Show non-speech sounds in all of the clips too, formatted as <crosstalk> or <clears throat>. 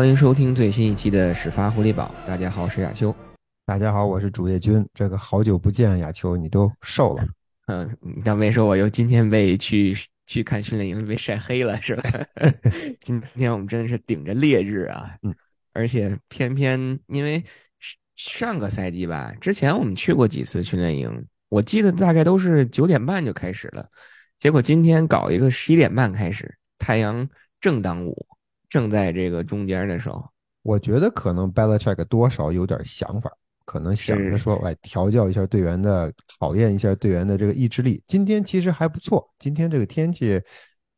欢迎收听最新一期的始发狐狸堡。大家好，我是亚秋。大家好，我是主页君。这个好久不见，亚秋，你都瘦了。嗯，你倒没说我又今天被去去看训练营被晒黑了是吧？<laughs> 今天我们真的是顶着烈日啊，嗯，而且偏偏因为上个赛季吧，之前我们去过几次训练营，我记得大概都是九点半就开始了，结果今天搞一个十一点半开始，太阳正当午。正在这个中间的时候，我觉得可能 Belichick 多少有点想法，可能想着说，哎，调教一下队员的，考验一下队员的这个意志力。今天其实还不错，今天这个天气，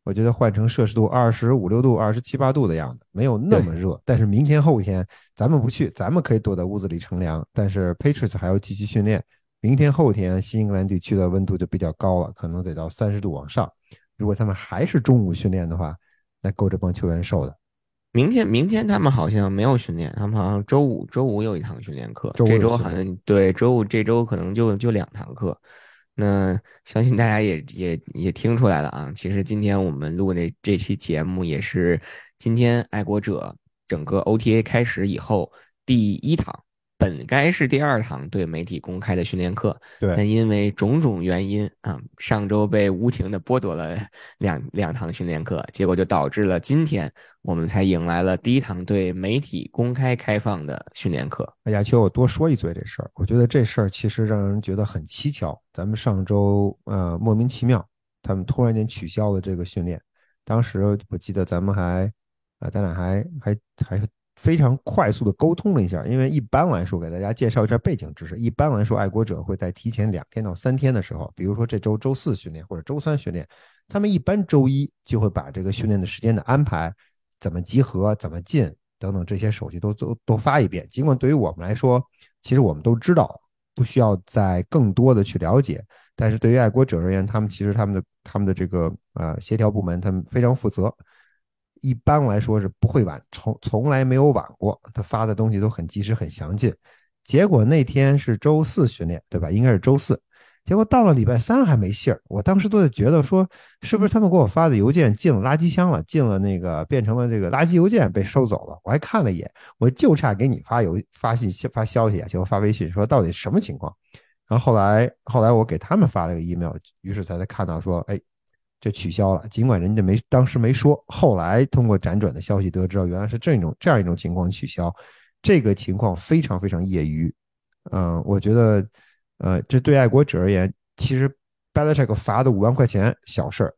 我觉得换成摄氏度二十五六度、二十七八度的样子，没有那么热。但是明天后天咱们不去，咱们可以躲在屋子里乘凉。但是 Patriots 还要继续训练，明天后天新英格兰地区的温度就比较高了，可能得到三十度往上。如果他们还是中午训练的话，那够这帮球员受的。明天，明天他们好像没有训练，他们好像周五周五有一堂训练课，这周好像对周五这周可能就就两堂课。那相信大家也也也听出来了啊，其实今天我们录的这期节目也是今天爱国者整个 OTA 开始以后第一堂。本该是第二堂对媒体公开的训练课，对，但因为种种原因啊，上周被无情的剥夺了两两堂训练课，结果就导致了今天我们才迎来了第一堂对媒体公开开放的训练课。亚秋，我多说一嘴这事儿，我觉得这事儿其实让人觉得很蹊跷。咱们上周呃莫名其妙，他们突然间取消了这个训练，当时我记得咱们还啊，咱俩还还还。非常快速的沟通了一下，因为一般来说，给大家介绍一下背景知识。一般来说，爱国者会在提前两天到三天的时候，比如说这周周四训练或者周三训练，他们一般周一就会把这个训练的时间的安排、怎么集合、怎么进等等这些手续都都都发一遍。尽管对于我们来说，其实我们都知道，不需要再更多的去了解，但是对于爱国者而言，他们其实他们的他们的这个呃协调部门，他们非常负责。一般来说是不会晚，从从来没有晚过。他发的东西都很及时、很详尽。结果那天是周四训练，对吧？应该是周四。结果到了礼拜三还没信儿。我当时都在觉得说，是不是他们给我发的邮件进了垃圾箱了，进了那个变成了这个垃圾邮件被收走了。我还看了一眼，我就差给你发邮发信息发消息啊，结果发微信说到底什么情况。然后后来后来我给他们发了个 email，于是才才看到说，哎。就取消了，尽管人家没当时没说，后来通过辗转的消息得知，原来是这种这样一种情况取消。这个情况非常非常业余，嗯，我觉得，呃，这对爱国者而言，其实 Belichick 罚的五万块钱小事儿，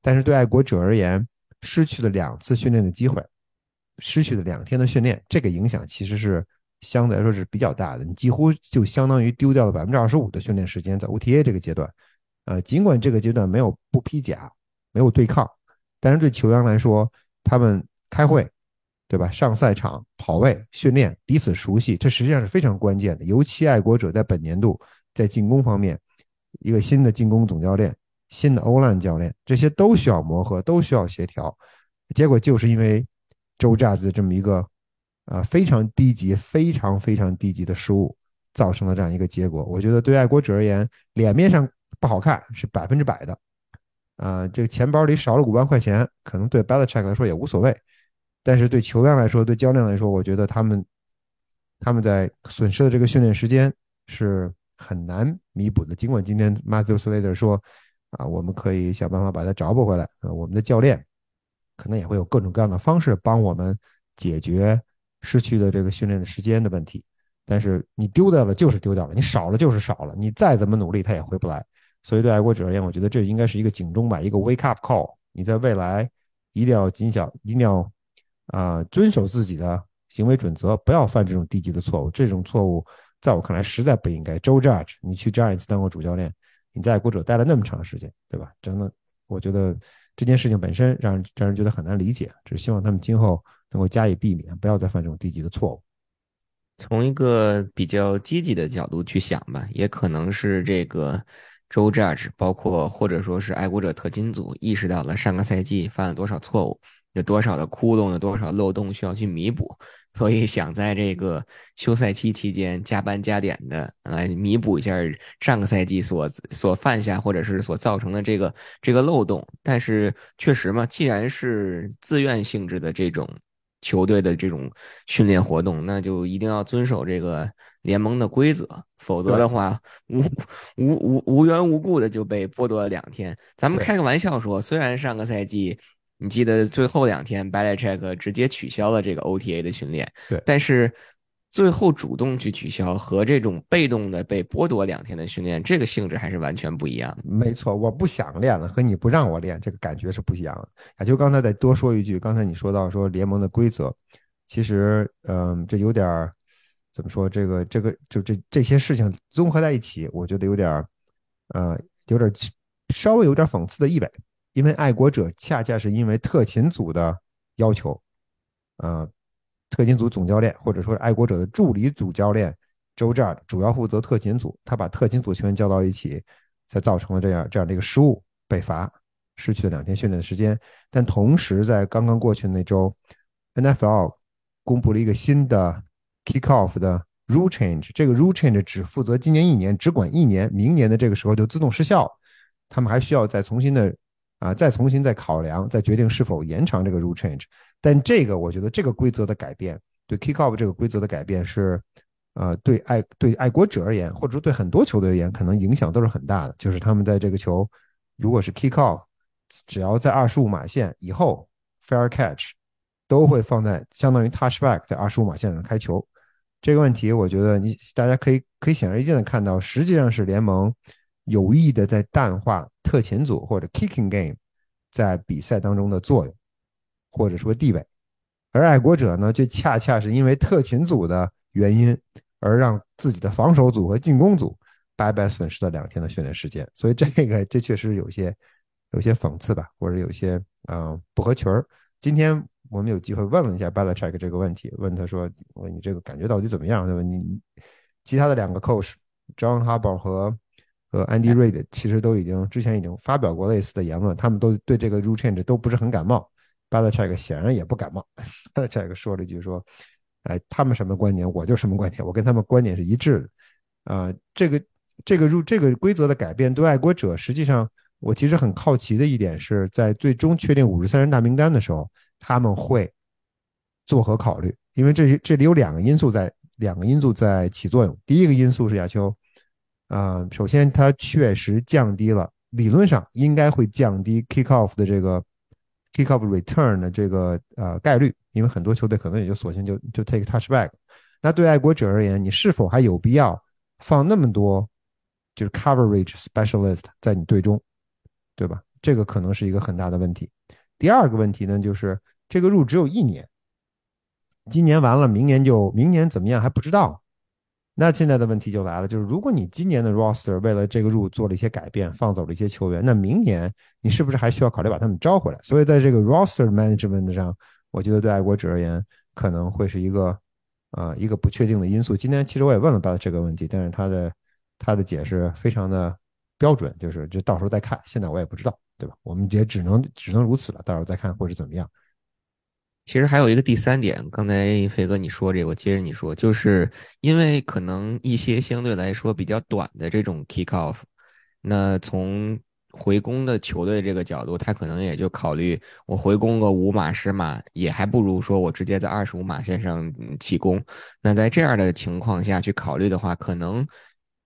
但是对爱国者而言，失去了两次训练的机会，失去了两天的训练，这个影响其实是相对来说是比较大的，你几乎就相当于丢掉了百分之二十五的训练时间，在 OTA 这个阶段。呃，尽管这个阶段没有不披甲，没有对抗，但是对球员来说，他们开会，对吧？上赛场、跑位、训练，彼此熟悉，这实际上是非常关键的。尤其爱国者在本年度在进攻方面，一个新的进攻总教练、新的欧兰教练，这些都需要磨合，都需要协调。结果就是因为周炸子这么一个啊非常低级、非常非常低级的失误，造成了这样一个结果。我觉得对爱国者而言，脸面上。不好看是百分之百的，啊，这个钱包里少了五万块钱，可能对 Belichick 来说也无所谓，但是对球员来说，对教练来说，我觉得他们他们在损失的这个训练时间是很难弥补的。尽管今天 Matthew Slater 说，啊，我们可以想办法把它找补回来，啊，我们的教练可能也会有各种各样的方式帮我们解决失去的这个训练的时间的问题。但是你丢掉了就是丢掉了，你少了就是少了，你再怎么努力，它也回不来。所以对爱国者而言，我觉得这应该是一个警钟吧，一个 wake up call。你在未来一定要谨小，一定要啊遵守自己的行为准则，不要犯这种低级的错误。这种错误在我看来实在不应该。Joe Judge，你去这样一次当过主教练，你在爱国者待了那么长时间，对吧？真的，我觉得这件事情本身让人让人觉得很难理解。只是希望他们今后能够加以避免，不要再犯这种低级的错误。从一个比较积极的角度去想吧，也可能是这个。周 Judge 包括或者说是爱国者特勤组意识到了上个赛季犯了多少错误，有多少的窟窿，有多少漏洞需要去弥补，所以想在这个休赛期期间加班加点的来弥补一下上个赛季所所犯下或者是所造成的这个这个漏洞。但是确实嘛，既然是自愿性质的这种球队的这种训练活动，那就一定要遵守这个联盟的规则，否则的话，无无无无缘无故的就被剥夺了两天。咱们开个玩笑说，虽然上个赛季你记得最后两天 b a l a c h e k 直接取消了这个 OTA 的训练，对，但是。最后主动去取消和这种被动的被剥夺两天的训练，这个性质还是完全不一样。没错，我不想练了和你不让我练，这个感觉是不一样的。啊，就刚才再多说一句，刚才你说到说联盟的规则，其实，嗯，这有点怎么说？这个这个就这这些事情综合在一起，我觉得有点儿呃，有点稍微有点讽刺的意味。因为爱国者恰恰是因为特勤组的要求，呃。特勤组总教练，或者说是爱国者的助理主教练周战，主要负责特勤组。他把特勤组球员叫到一起，才造成了这样这样的一个失误，被罚，失去了两天训练的时间。但同时，在刚刚过去的那周，NFL 公布了一个新的 kickoff 的 rule change。这个 rule change 只负责今年一年，只管一年，明年的这个时候就自动失效。他们还需要再重新的啊，再重新再考量，再决定是否延长这个 rule change。但这个我觉得这个规则的改变，对 kickoff 这个规则的改变是，呃，对爱对爱国者而言，或者说对很多球队而言，可能影响都是很大的。就是他们在这个球，如果是 kickoff，只要在二十五码线以后 fair catch，都会放在相当于 touchback 在二十五码线上开球。这个问题，我觉得你大家可以可以显而易见的看到，实际上是联盟有意的在淡化特勤组或者 kicking game 在比赛当中的作用。或者说地位，而爱国者呢，却恰恰是因为特勤组的原因，而让自己的防守组和进攻组白白损失了两天的训练时间。所以这个这确实有些有些讽刺吧，或者有些嗯不合群儿。今天我们有机会问了一下 Bella Check 这个问题，问他说：“问你这个感觉到底怎么样？对吧？你其他的两个 coach John Harbaugh 和和 Andy Reid 其实都已经之前已经发表过类似的言论，他们都对这个 rule change 都不是很感冒。” Belichick 显然也不感冒。Belichick 说了一句：“说，哎，他们什么观点，我就什么观点，我跟他们观点是一致的。”啊，这个这个入这个规则的改变对爱国者，实际上我其实很好奇的一点是在最终确定五十三人大名单的时候，他们会作何考虑？因为这这里有两个因素在两个因素在起作用。第一个因素是亚秋，啊，首先它确实降低了，理论上应该会降低 kickoff 的这个。Kickoff return 的这个呃概率，因为很多球队可能也就索性就就 take touchback。那对爱国者而言，你是否还有必要放那么多就是 coverage specialist 在你队中，对吧？这个可能是一个很大的问题。第二个问题呢，就是这个入只有一年，今年完了，明年就明年怎么样还不知道。那现在的问题就来了，就是如果你今年的 roster 为了这个入做了一些改变，放走了一些球员，那明年你是不是还需要考虑把他们招回来？所以在这个 roster management 上，我觉得对爱国者而言可能会是一个啊一个不确定的因素。今天其实我也问了他这个问题，但是他的他的解释非常的标准，就是就到时候再看，现在我也不知道，对吧？我们也只能只能如此了，到时候再看会是怎么样。其实还有一个第三点，刚才飞哥你说这个，我接着你说，就是因为可能一些相对来说比较短的这种 kick off，那从回攻的球队这个角度，他可能也就考虑我回攻个五码十码，也还不如说我直接在二十五码线上起攻。那在这样的情况下去考虑的话，可能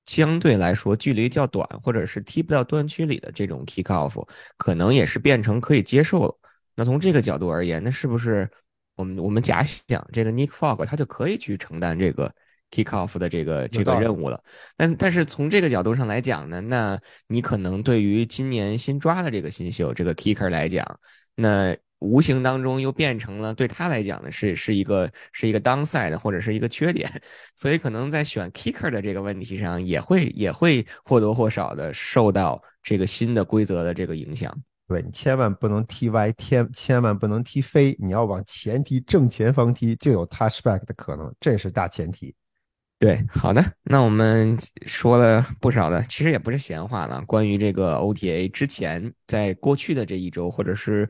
相对来说距离较短，或者是踢不到端区里的这种 kick off，可能也是变成可以接受了。那从这个角度而言，那是不是我们我们假想这个 Nick Fogg 他就可以去承担这个 kick off 的这个这个任务了？但但是从这个角度上来讲呢，那你可能对于今年新抓的这个新秀这个 kicker 来讲，那无形当中又变成了对他来讲呢是是一个是一个 downside 或者是一个缺点，<laughs> 所以可能在选 kicker 的这个问题上也会也会或多或少的受到这个新的规则的这个影响。对你千万不能踢歪，天千万不能踢飞，你要往前踢，正前方踢，就有 touchback 的可能，这是大前提。对，好的，那我们说了不少的，其实也不是闲话了。关于这个 OTA 之前在过去的这一周，或者是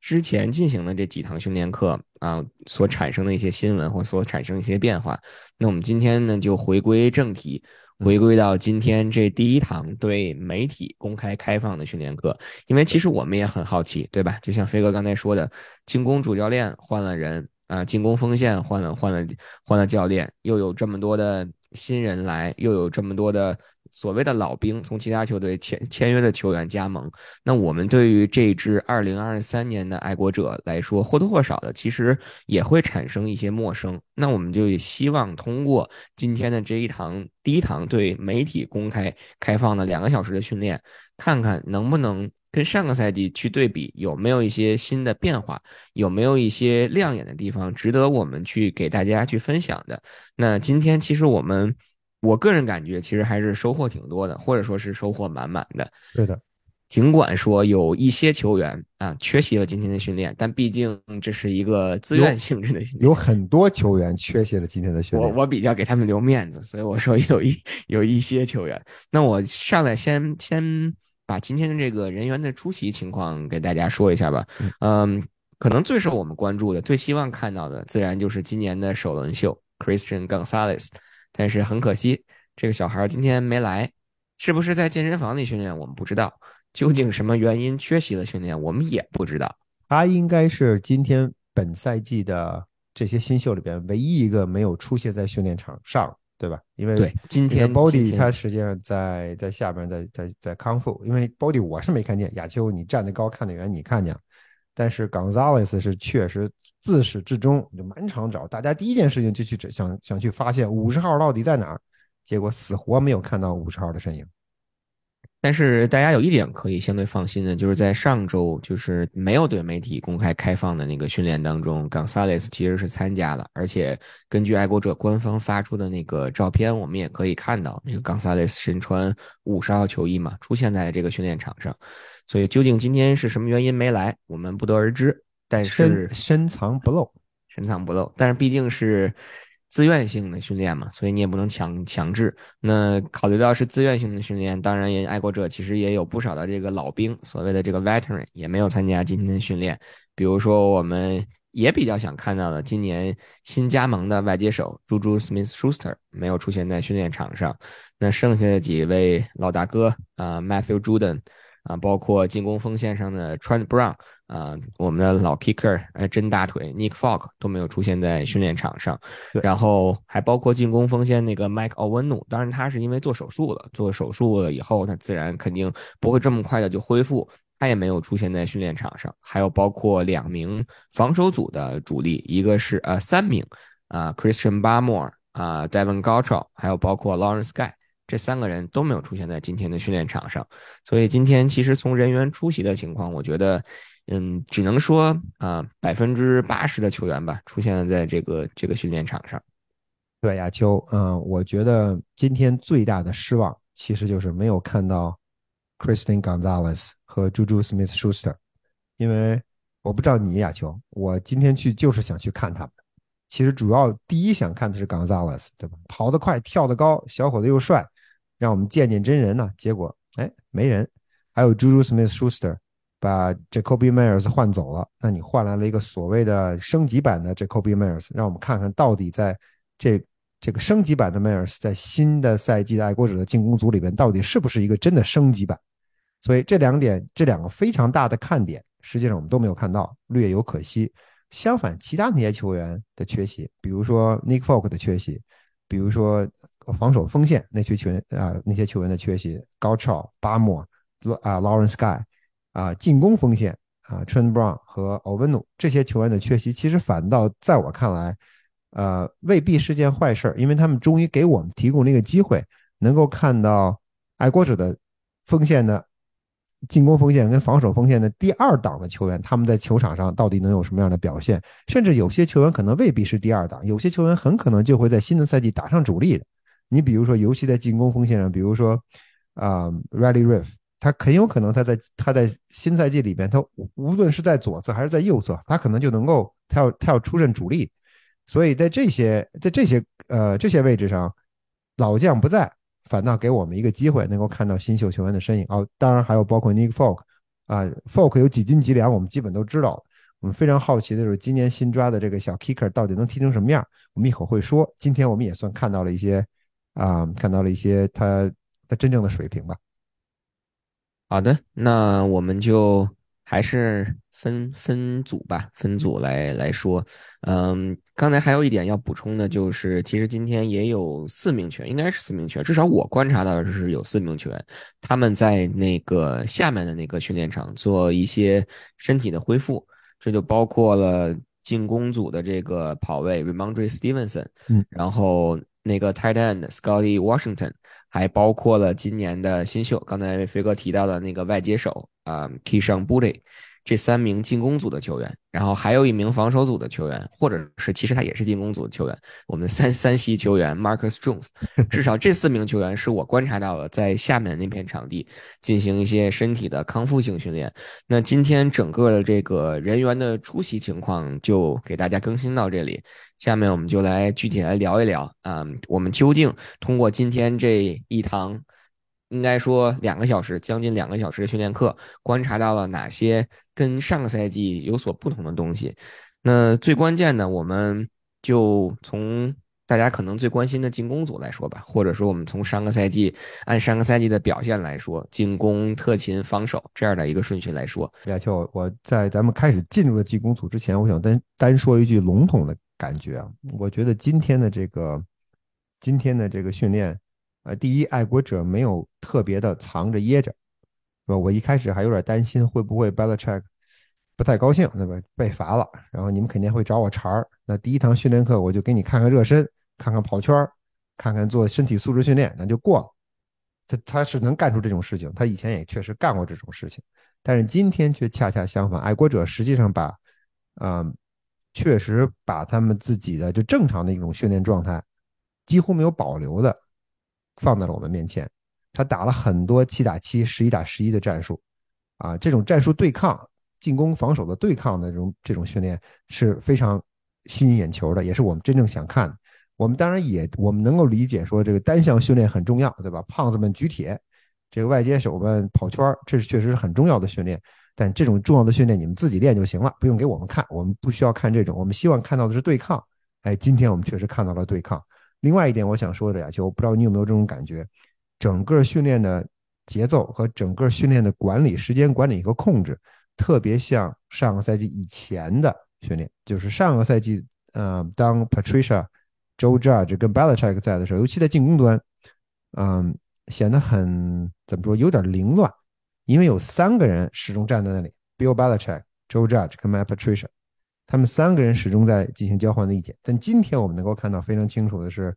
之前进行的这几堂训练课啊，所产生的一些新闻或所产生一些变化，那我们今天呢就回归正题。回归到今天这第一堂对媒体公开开放的训练课，因为其实我们也很好奇，对吧？就像飞哥刚才说的，进攻主教练换了人，啊，进攻锋线换了换了换了教练，又有这么多的新人来，又有这么多的所谓的老兵从其他球队签签约的球员加盟。那我们对于这支二零二三年的爱国者来说，或多或少的其实也会产生一些陌生。那我们就也希望通过今天的这一堂第一堂对媒体公开开放的两个小时的训练，看看能不能。跟上个赛季去对比，有没有一些新的变化？有没有一些亮眼的地方值得我们去给大家去分享的？那今天其实我们，我个人感觉其实还是收获挺多的，或者说是收获满满的。对的，尽管说有一些球员啊缺席了今天的训练，但毕竟这是一个自愿性质的训练，有很多球员缺席了今天的训练。我我比较给他们留面子，所以我说有一有一些球员。那我上来先先。把今天的这个人员的出席情况给大家说一下吧。嗯，可能最受我们关注的、最希望看到的，自然就是今年的首轮秀 Christian Gonzalez。但是很可惜，这个小孩今天没来，是不是在健身房里训练，我们不知道。究竟什么原因缺席了训练，我们也不知道。他应该是今天本赛季的这些新秀里边唯一一个没有出现在训练场上。对吧？因为对今天 Body 他实际上在在下边在在在康复，因为 Body 我是没看见，亚秋你站得高看得远，你看见，但是 Gonzalez 是确实自始至终就满场找，大家第一件事情就去想想去发现五十号到底在哪儿，结果死活没有看到五十号的身影。但是大家有一点可以相对放心的，就是在上周就是没有对媒体公开开放的那个训练当中，Gonzalez 其实是参加了，而且根据爱国者官方发出的那个照片，我们也可以看到那个 Gonzalez 身穿五十号球衣嘛，出现在这个训练场上。所以究竟今天是什么原因没来，我们不得而知。但是深藏不露，深藏不露。但是毕竟是。自愿性的训练嘛，所以你也不能强强制。那考虑到是自愿性的训练，当然也爱国者其实也有不少的这个老兵，所谓的这个 veteran 也没有参加今天的训练。比如说，我们也比较想看到的，今年新加盟的外接手 Juju Smith-Schuster 没有出现在训练场上。那剩下的几位老大哥啊，Matthew Jordan 啊，包括进攻锋线上的 Trent Brown。啊，我们的老 kicker，呃，真大腿 Nick Folk 都没有出现在训练场上，然后还包括进攻锋线那个 Mike Owenu，当然他是因为做手术了，做手术了以后，他自然肯定不会这么快的就恢复，他也没有出现在训练场上。还有包括两名防守组的主力，一个是呃三名啊 Christian Barmore 啊 Devon g a u t r o 还有包括 Lawrence Guy，这三个人都没有出现在今天的训练场上。所以今天其实从人员出席的情况，我觉得。嗯，只能说啊，百分之八十的球员吧，出现在这个这个训练场上。对，亚秋，嗯，我觉得今天最大的失望，其实就是没有看到 Christian Gonzalez 和 Juju Smith-Schuster，因为我不知道你亚秋，我今天去就是想去看他们。其实主要第一想看的是 Gonzalez，对吧？跑得快，跳得高，小伙子又帅，让我们见见真人呢。结果，哎，没人。还有 Juju Smith-Schuster。把 Jacoby Myers 换走了，那你换来了一个所谓的升级版的 Jacoby Myers，让我们看看到底在这这个升级版的 Myers 在新的赛季的爱国者的进攻组里边到底是不是一个真的升级版？所以这两点，这两个非常大的看点，实际上我们都没有看到，略有可惜。相反，其他那些球员的缺席，比如说 Nick Folk 的缺席，比如说防守锋线那些球员啊，那些球员的缺席，高超、巴莫、啊 Lawrence Guy。啊，进攻锋线啊，Trent Brown 和 Ovenu 这些球员的缺席，其实反倒在我看来，呃，未必是件坏事，因为他们终于给我们提供了一个机会，能够看到爱国者的锋线的进攻锋线跟防守锋线的第二档的球员，他们在球场上到底能有什么样的表现？甚至有些球员可能未必是第二档，有些球员很可能就会在新的赛季打上主力的。你比如说，尤其在进攻锋线上，比如说啊，Riley Riff。他很有可能，他在他在新赛季里边，他无论是在左侧还是在右侧，他可能就能够，他要他要出任主力。所以在这些在这些呃这些位置上，老将不在，反倒给我们一个机会，能够看到新秀球员的身影。哦，当然还有包括 Nick Folk 啊，Folk 有几斤几两，我们基本都知道。我们非常好奇的就是今年新抓的这个小 Kicker 到底能踢成什么样？我们一会儿会说。今天我们也算看到了一些啊，看到了一些他他真正的水平吧。好的，那我们就还是分分组吧，分组来来说。嗯，刚才还有一点要补充的，就是其实今天也有四名球员，应该是四名球员，至少我观察到的是有四名球员，他们在那个下面的那个训练场做一些身体的恢复，这就包括了进攻组的这个跑位 Remondre Stevenson，嗯，然后。那个 tight end Scotty Washington，还包括了今年的新秀，刚才飞哥提到的那个外接手啊 Keyshawn b o o t y 这三名进攻组的球员，然后还有一名防守组的球员，或者是其实他也是进攻组的球员，我们的三三系球员 Marcus Jones，<laughs> 至少这四名球员是我观察到了在下面那片场地进行一些身体的康复性训练。那今天整个的这个人员的出席情况就给大家更新到这里，下面我们就来具体来聊一聊啊，我们究竟通过今天这一堂。应该说，两个小时，将近两个小时的训练课，观察到了哪些跟上个赛季有所不同的东西？那最关键的，我们就从大家可能最关心的进攻组来说吧，或者说我们从上个赛季按上个赛季的表现来说，进攻、特勤、防守这样的一个顺序来说。亚秋，我在咱们开始进入的进攻组之前，我想单单说一句笼统的感觉啊，我觉得今天的这个今天的这个训练。呃，第一，爱国者没有特别的藏着掖着，是吧？我一开始还有点担心会不会 Belichick 不太高兴，对吧？被罚了，然后你们肯定会找我茬儿。那第一堂训练课我就给你看看热身，看看跑圈看看做身体素质训练，那就过了。他他是能干出这种事情，他以前也确实干过这种事情，但是今天却恰恰相反，爱国者实际上把，嗯，确实把他们自己的就正常的一种训练状态几乎没有保留的。放在了我们面前，他打了很多七打七、十一打十一的战术，啊，这种战术对抗、进攻防守的对抗的这种这种训练是非常吸引眼球的，也是我们真正想看的。我们当然也我们能够理解说这个单项训练很重要，对吧？胖子们举铁，这个外接手们跑圈，这是确实是很重要的训练。但这种重要的训练你们自己练就行了，不用给我们看，我们不需要看这种，我们希望看到的是对抗。哎，今天我们确实看到了对抗。另外一点，我想说的呀，就不知道你有没有这种感觉，整个训练的节奏和整个训练的管理、时间管理和控制，特别像上个赛季以前的训练。就是上个赛季，呃，当 Patricia、Joe Judge 跟 Belichick 在的时候，尤其在进攻端，嗯，显得很怎么说，有点凌乱，因为有三个人始终站在那里：Bill Belichick、Joe Judge 跟 Matt Patricia。他们三个人始终在进行交换的意见，但今天我们能够看到非常清楚的是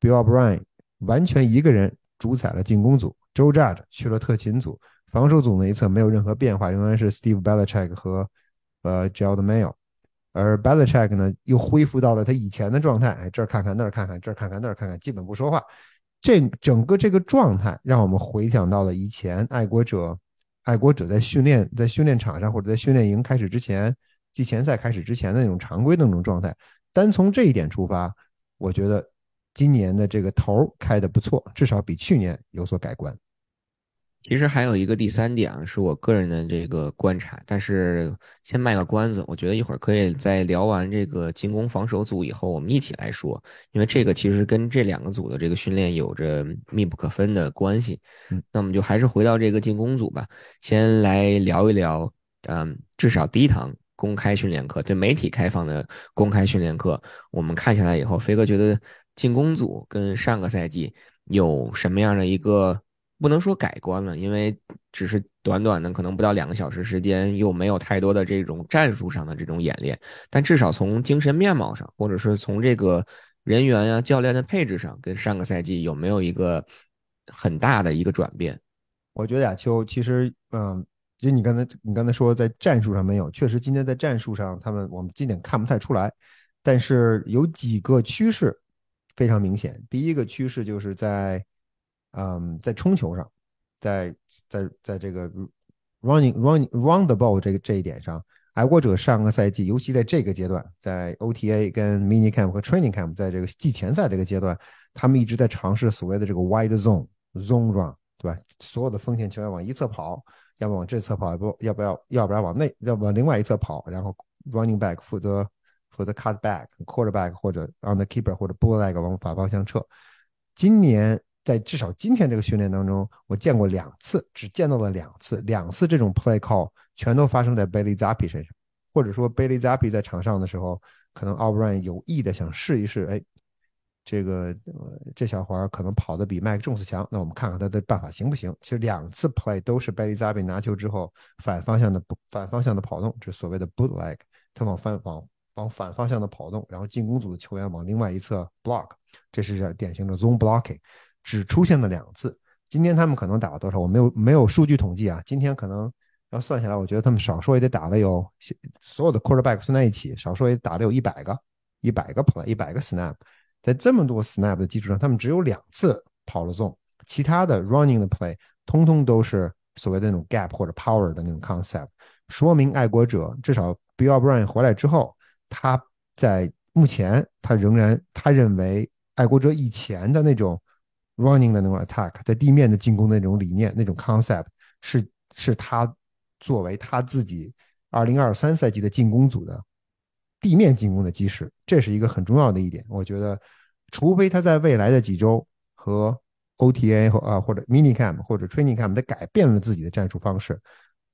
，Bill O'Brien 完全一个人主宰了进攻组，Joe Judge 去了特勤组，防守组那一侧没有任何变化，仍然是 Steve Belichick 和呃 Joe Mayo，而 Belichick 呢又恢复到了他以前的状态，哎，这儿看看那儿看看，这儿看看那儿看看，基本不说话。这整个这个状态让我们回想到了以前爱国者，爱国者在训练在训练场上或者在训练营开始之前。季前赛开始之前的那种常规的那种状态，单从这一点出发，我觉得今年的这个头开的不错，至少比去年有所改观。其实还有一个第三点啊，是我个人的这个观察，但是先卖个关子，我觉得一会儿可以在聊完这个进攻防守组以后，我们一起来说，因为这个其实跟这两个组的这个训练有着密不可分的关系。嗯，那我们就还是回到这个进攻组吧，先来聊一聊，嗯，至少第一堂。公开训练课对媒体开放的公开训练课，我们看下来以后，飞哥觉得进攻组跟上个赛季有什么样的一个不能说改观了，因为只是短短的可能不到两个小时时间，又没有太多的这种战术上的这种演练，但至少从精神面貌上，或者是从这个人员呀、教练的配置上，跟上个赛季有没有一个很大的一个转变？我觉得亚秋其实，嗯。其实你刚才你刚才说在战术上没有，确实今天在战术上他们我们今天看不太出来，但是有几个趋势非常明显。第一个趋势就是在嗯在冲球上，在在在这个 running running run the ball 这个这一点上，爱国者上个赛季尤其在这个阶段，在 OTA 跟 mini camp 和 training camp 在这个季前赛这个阶段，他们一直在尝试所谓的这个 wide zone zone run，对吧？所有的锋线球员往一侧跑。要么往这侧跑，要不要不要，要不然往内，要不往另外一侧跑，然后 running back 负责负责 cut back quarterback 或者 on the keeper 或者 bull leg 往反方向撤。今年在至少今天这个训练当中，我见过两次，只见到了两次，两次这种 play call 全都发生在 Bailey Zappi 身上，或者说 Bailey Zappi 在场上的时候，可能 O'Brien 有意的想试一试，哎，这个这小伙可能跑得比 Mike Jones 强，那我们看看他的办法行不行？其实两次 play 都是 Bailey Zappi 拿球之后反方向的反方向的跑动，这所谓的 bootleg，他往反往往反方向的跑动，然后进攻组的球员往另外一侧 block，这是典型的 zone blocking。只出现了两次，今天他们可能打了多少？我没有没有数据统计啊。今天可能要算下来，我觉得他们少说也得打了有所有的 quarterback 算在一起，少说也打了有一百个，一百个 play，一百个 snap。在这么多 snap 的基础上，他们只有两次跑了 zone，其他的 running 的 play 通通都是所谓的那种 gap 或者 power 的那种 concept。说明爱国者至少 Bill O'Brien 回来之后，他在目前他仍然他认为爱国者以前的那种。Running 的那种 attack，在地面的进攻的那种理念、那种 concept，是是他作为他自己二零二三赛季的进攻组的地面进攻的基石，这是一个很重要的一点。我觉得，除非他在未来的几周和 OTA 或啊或者 minicam 或者 training camp 他改变了自己的战术方式，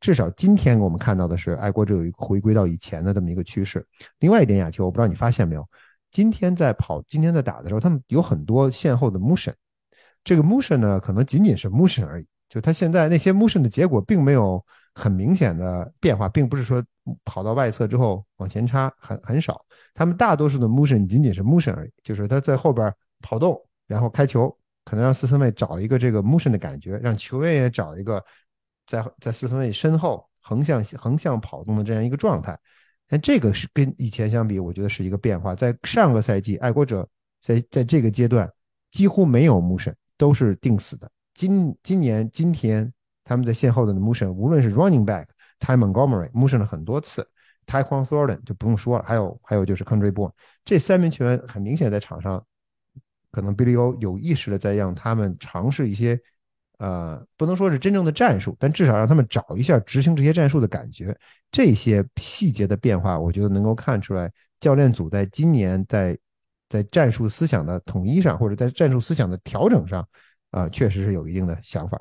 至少今天我们看到的是爱国者有一个回归到以前的这么一个趋势。另外一点，亚秋，我不知道你发现没有，今天在跑、今天在打的时候，他们有很多线后的 motion。这个 motion 呢，可能仅仅是 motion 而已。就他现在那些 motion 的结果，并没有很明显的变化，并不是说跑到外侧之后往前插很很少。他们大多数的 motion 仅仅是 motion 而已，就是他在后边跑动，然后开球，可能让四分卫找一个这个 motion 的感觉，让球员也找一个在在四分卫身后横向横向跑动的这样一个状态。但这个是跟以前相比，我觉得是一个变化。在上个赛季，爱国者在在这个阶段几乎没有 motion。都是定死的。今今年今天他们在线后的 motion，无论是 running back Ty Montgomery motion 了很多次，Tyquan Thornton 就不用说了，还有还有就是 Country Boy 这三名球员很明显在场上，可能 Billy O 有意识的在让他们尝试一些，呃，不能说是真正的战术，但至少让他们找一下执行这些战术的感觉。这些细节的变化，我觉得能够看出来教练组在今年在。在战术思想的统一上，或者在战术思想的调整上，啊，确实是有一定的想法。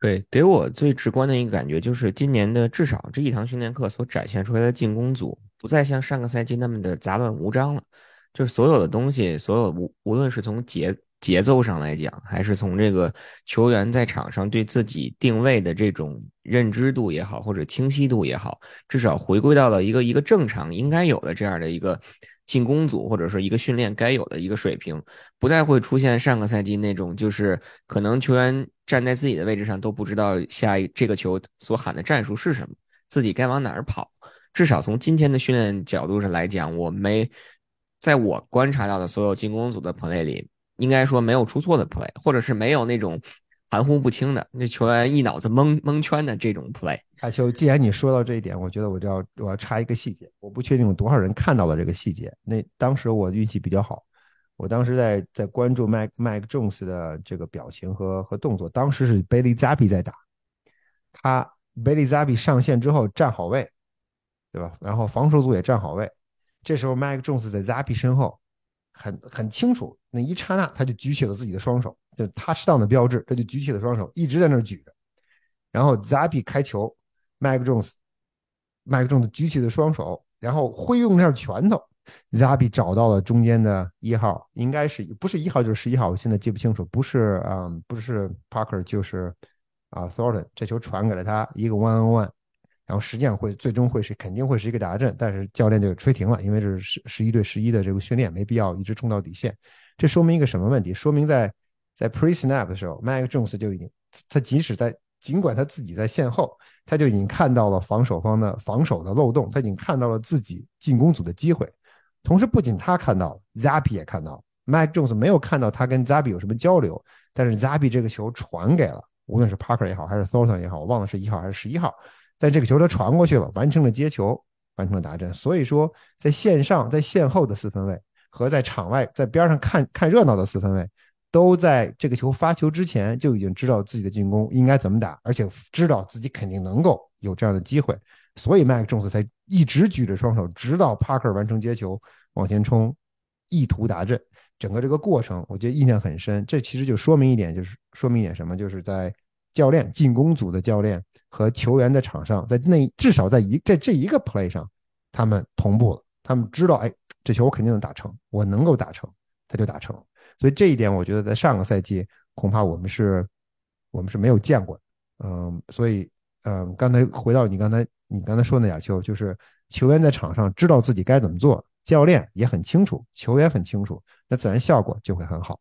对，给我最直观的一个感觉就是，今年的至少这一堂训练课所展现出来的进攻组，不再像上个赛季那么的杂乱无章了。就是所有的东西，所有无无论是从节节奏上来讲，还是从这个球员在场上对自己定位的这种认知度也好，或者清晰度也好，至少回归到了一个一个正常应该有的这样的一个。进攻组或者说一个训练该有的一个水平，不再会出现上个赛季那种，就是可能球员站在自己的位置上都不知道下一这个球所喊的战术是什么，自己该往哪儿跑。至少从今天的训练角度上来讲，我没在我观察到的所有进攻组的 play 里，应该说没有出错的 play，或者是没有那种。含糊不清的，那球员一脑子蒙蒙圈的这种 play。阿秋，既然你说到这一点，我觉得我就要我要插一个细节，我不确定有多少人看到了这个细节。那当时我运气比较好，我当时在在关注 Mike Mike Jones 的这个表情和和动作。当时是 Bailey Zappi 在打，他 Bailey Zappi 上线之后站好位，对吧？然后防守组也站好位。这时候 Mike Jones 在 Zappi 身后，很很清楚，那一刹那他就举起了自己的双手。就是他适当的标志，他就举起了双手，一直在那举着。然后 Zappy 开球，Mike Jones，Mike Jones 举起的双手，然后挥动一下拳头，Zappy 找到了中间的一号，应该是不是一号就是十一号，我现在记不清楚，不是啊，不是 Parker 就是啊 Thornton，这球传给了他一个 one on one，然后实际上会最终会是肯定会是一个打阵，但是教练就吹停了，因为这是十十一对十一的这个训练，没必要一直冲到底线。这说明一个什么问题？说明在在 pre snap 的时候，Mike Jones 就已经，他即使在尽管他自己在线后，他就已经看到了防守方的防守的漏洞，他已经看到了自己进攻组的机会。同时，不仅他看到，Zappy 也看到，Mike Jones 没有看到他跟 Zappy 有什么交流，但是 Zappy 这个球传给了，无论是 Parker 也好，还是 Thornton 也好，我忘了是一号还是十一号，但这个球他传过去了，完成了接球，完成了达阵。所以说，在线上、在线后的四分卫和在场外在边上看看热闹的四分卫。都在这个球发球之前就已经知道自己的进攻应该怎么打，而且知道自己肯定能够有这样的机会，所以麦克琼斯才一直举着双手，直到帕克完成接球往前冲，意图达阵。整个这个过程，我觉得印象很深。这其实就说明一点，就是说明一点什么，就是在教练进攻组的教练和球员的场上，在那至少在一在这一个 play 上，他们同步了，他们知道，哎，这球我肯定能打成，我能够打成，他就打成。所以这一点，我觉得在上个赛季恐怕我们是，我们是没有见过。嗯，所以，嗯，刚才回到你刚才你刚才说那俩球，就是球员在场上知道自己该怎么做，教练也很清楚，球员很清楚，那自然效果就会很好。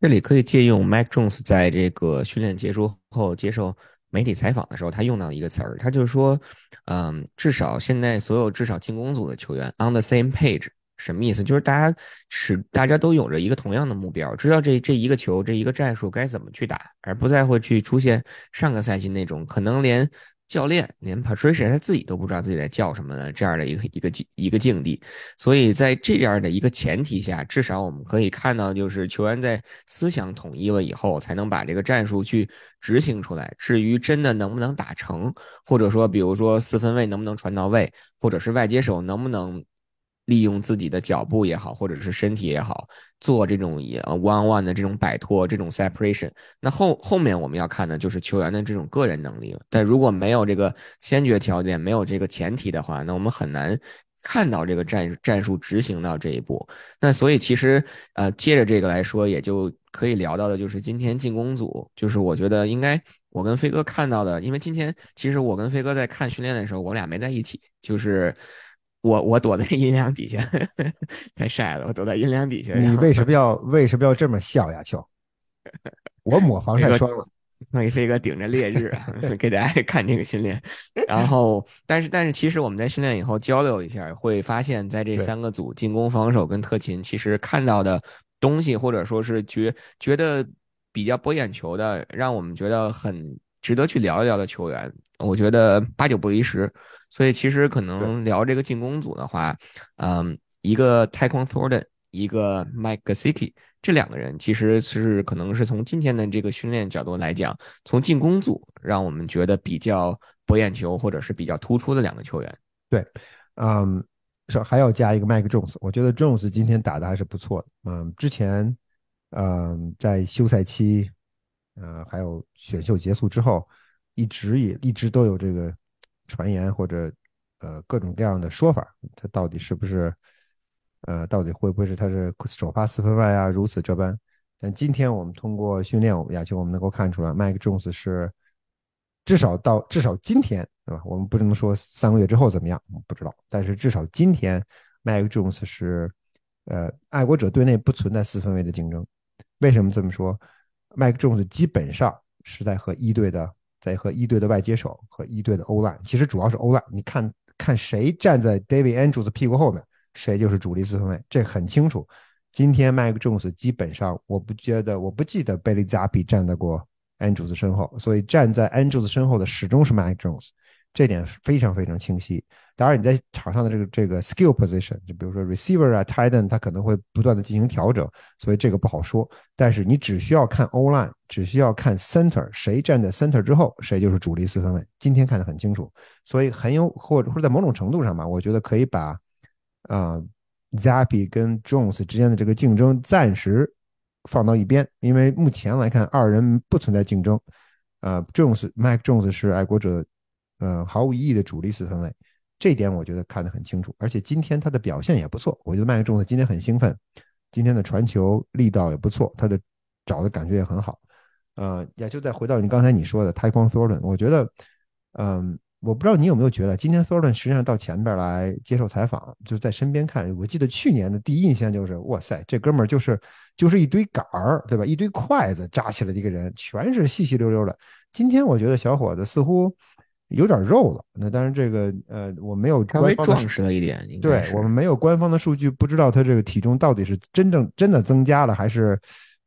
这里可以借用 Mac Jones 在这个训练结束后接受媒体采访的时候，他用到一个词儿，他就是说，嗯，至少现在所有至少进攻组的球员 on the same page。什么意思？就是大家是大家都有着一个同样的目标，知道这这一个球这一个战术该怎么去打，而不再会去出现上个赛季那种可能连教练连 Patricia 他自己都不知道自己在叫什么的这样的一个一个一个境地。所以在这样的一个前提下，至少我们可以看到，就是球员在思想统一了以后，才能把这个战术去执行出来。至于真的能不能打成，或者说比如说四分卫能不能传到位，或者是外接手能不能。利用自己的脚步也好，或者是身体也好，做这种也 one one 的这种摆脱，这种 separation。那后后面我们要看的就是球员的这种个人能力了。但如果没有这个先决条件，没有这个前提的话，那我们很难看到这个战战术执行到这一步。那所以其实呃，接着这个来说，也就可以聊到的就是今天进攻组，就是我觉得应该我跟飞哥看到的，因为今天其实我跟飞哥在看训练的时候，我俩没在一起，就是。我我躲在阴凉底下，太晒了。我躲在阴凉底下。你为什么要为什么要这么笑呀，秋？我抹防晒霜了。那飞哥顶着烈日 <laughs> 给大家看这个训练，然后但是但是其实我们在训练以后交流一下，会发现在这三个组进攻、防守跟特勤，其实看到的东西或者说是觉觉得比较博眼球的，让我们觉得很值得去聊一聊的球员，我觉得八九不离十。所以其实可能聊这个进攻组的话，嗯，一个 Taekwondo Thornton，一个 Mike Gesicki，这两个人其实是可能是从今天的这个训练角度来讲，从进攻组让我们觉得比较博眼球或者是比较突出的两个球员。对，嗯，是还要加一个 Mike Jones，我觉得 Jones 今天打的还是不错的。嗯，之前，嗯，在休赛期，呃，还有选秀结束之后，一直也一直都有这个。传言或者呃各种各样的说法，他到底是不是呃到底会不会是他是首发四分外啊？如此这般。但今天我们通过训练我们亚球，我们能够看出来，，Mike Jones 是至少到至少今天对吧？我们不能说三个月之后怎么样，不知道。但是至少今天，，Mike Jones 是呃爱国者队内不存在四分卫的竞争。为什么这么说？？Mike Jones 基本上是在和一队的。在和一队的外接手和一队的欧烂，其实主要是欧烂。你看看谁站在 David Andrews 屁股后面，谁就是主力四分卫，这很清楚。今天 Mike Jones 基本上，我不觉得，我不记得贝利扎比站在过 Andrews 身后，所以站在 Andrews 身后的始终是 Mike Jones。这点非常非常清晰。当然，你在场上的这个这个 skill position，就比如说 receiver 啊，tight end，它可能会不断的进行调整，所以这个不好说。但是你只需要看 O line，只需要看 center，谁站在 center 之后，谁就是主力四分卫。今天看得很清楚，所以很有或者或者在某种程度上吧，我觉得可以把啊 Zappy 跟 Jones 之间的这个竞争暂时放到一边，因为目前来看二人不存在竞争。呃，Jones Mike Jones 是爱国者。嗯，毫无意义的主力四分卫，这点我觉得看得很清楚。而且今天他的表现也不错，我觉得麦克中子今天很兴奋，今天的传球力道也不错，他的找的感觉也很好。呃，也就再回到你刚才你说的泰光 Thornton，我觉得，嗯，我不知道你有没有觉得，今天索尔顿实际上到前边来接受采访，就在身边看。我记得去年的第一印象就是，哇塞，这哥们儿就是就是一堆杆儿，对吧？一堆筷子扎起来的一个人，全是细细溜溜的。今天我觉得小伙子似乎。有点肉了，那当然这个呃，我没有稍微壮实了一点，对我们没有官方的数据，不知道他这个体重到底是真正真的增加了，还是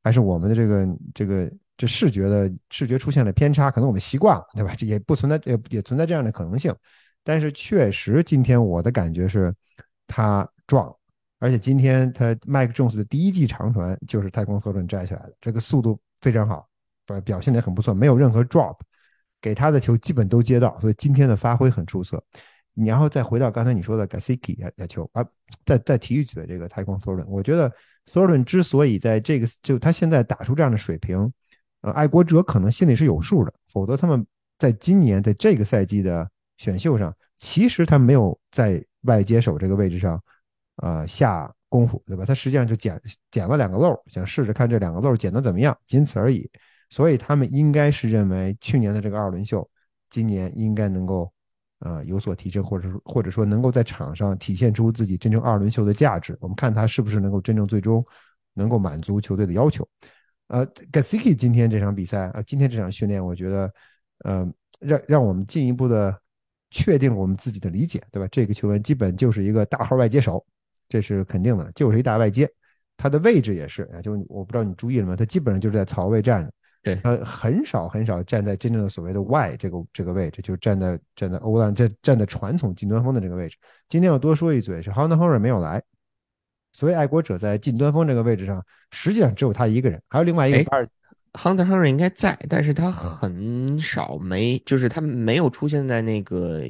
还是我们的这个这个这视觉的视觉出现了偏差，可能我们习惯了，对吧？这也不存在也也存在这样的可能性，但是确实今天我的感觉是他壮，而且今天他麦克琼斯的第一记长传就是太空梭轮摘下来的，这个速度非常好，表表现的很不错，没有任何 drop。给他的球基本都接到，所以今天的发挥很出色。然后再回到刚才你说的 Gasicki 亚亚球啊，再再提一嘴这个太空 Thornton，我觉得 t h o r n 之所以在这个就他现在打出这样的水平，呃，爱国者可能心里是有数的，否则他们在今年在这个赛季的选秀上，其实他没有在外接手这个位置上，呃，下功夫，对吧？他实际上就捡捡了两个漏，想试试看这两个漏捡的怎么样，仅此而已。所以他们应该是认为去年的这个二轮秀，今年应该能够。呃，有所提升，或者说或者说能够在场上体现出自己真正二轮秀的价值。我们看他是不是能够真正最终能够满足球队的要求。呃 g a s i k i 今天这场比赛，呃，今天这场训练，我觉得，呃，让让我们进一步的确定我们自己的理解，对吧？这个球员基本就是一个大号外接手，这是肯定的，就是一大外接。他的位置也是啊，就我不知道你注意了吗？他基本上就是在槽位站着。对，呃，很少很少站在真正的所谓的 Y 这个这个位置，就是站在站在欧兰这站在传统近端锋的这个位置。今天要多说一嘴，是 Hunter Henry 没有来，所以爱国者在近端锋这个位置上，实际上只有他一个人，还有另外一个巴尔 Hunter Henry 应该在，但是他很少没，就是他没有出现在那个。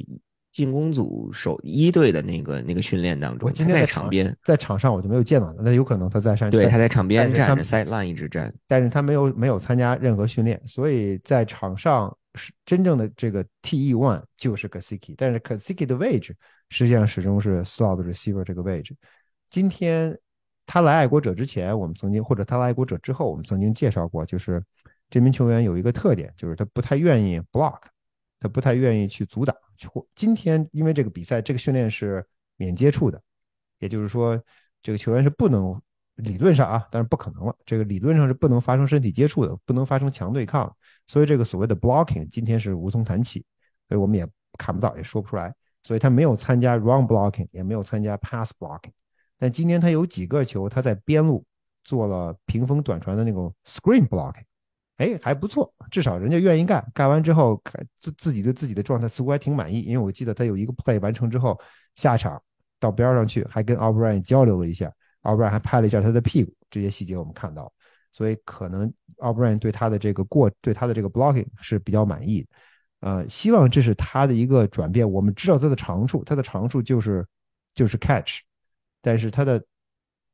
进攻组首一队的那个那个训练当中，他在场边，在场上我就没有见到他。那有可能他在上，对，他在场边站着，sideline 一直站，但是他没有没有参加任何训练，所以在场上是真正的这个 T E one 就是 Kasiki，但是 Kasiki 的位置实际上始终是 slot receiver 这个位置。今天他来爱国者之前，我们曾经或者他来爱国者之后，我们曾经介绍过，就是这名球员有一个特点，就是他不太愿意 block，他不太愿意去阻挡。今天因为这个比赛，这个训练是免接触的，也就是说，这个球员是不能理论上啊，但是不可能了。这个理论上是不能发生身体接触的，不能发生强对抗，所以这个所谓的 blocking 今天是无从谈起，所以我们也看不到，也说不出来。所以他没有参加 run blocking，也没有参加 pass blocking。但今天他有几个球，他在边路做了屏风短传的那种 screen blocking。哎，还不错，至少人家愿意干。干完之后，自自己对自己的状态似乎还挺满意。因为我记得他有一个 play 完成之后，下场到边上去，还跟 O'Brien 交流了一下，O'Brien 还拍了一下他的屁股。这些细节我们看到，所以可能 O'Brien 对他的这个过，对他的这个 blocking 是比较满意的。呃，希望这是他的一个转变。我们知道他的长处，他的长处就是就是 catch，但是他的。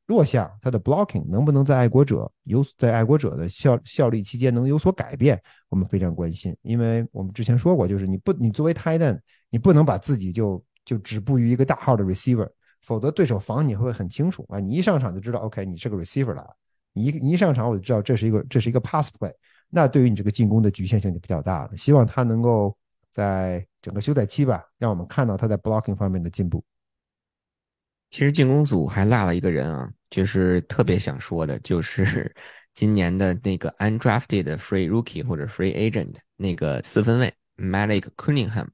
弱项，他的 blocking 能不能在爱国者有在爱国者的效效力期间能有所改变？我们非常关心，因为我们之前说过，就是你不你作为 Titan，你不能把自己就就止步于一个大号的 receiver，否则对手防你会很清楚啊，你一上场就知道，OK，你是个 receiver 了，你一你一上场我就知道这是一个这是一个 pass play，那对于你这个进攻的局限性就比较大了。希望他能够在整个休赛期吧，让我们看到他在 blocking 方面的进步。其实进攻组还落了一个人啊，就是特别想说的，就是 <laughs> 今年的那个 undrafted free rookie 或者 free agent 那个四分卫 Malik Cunningham。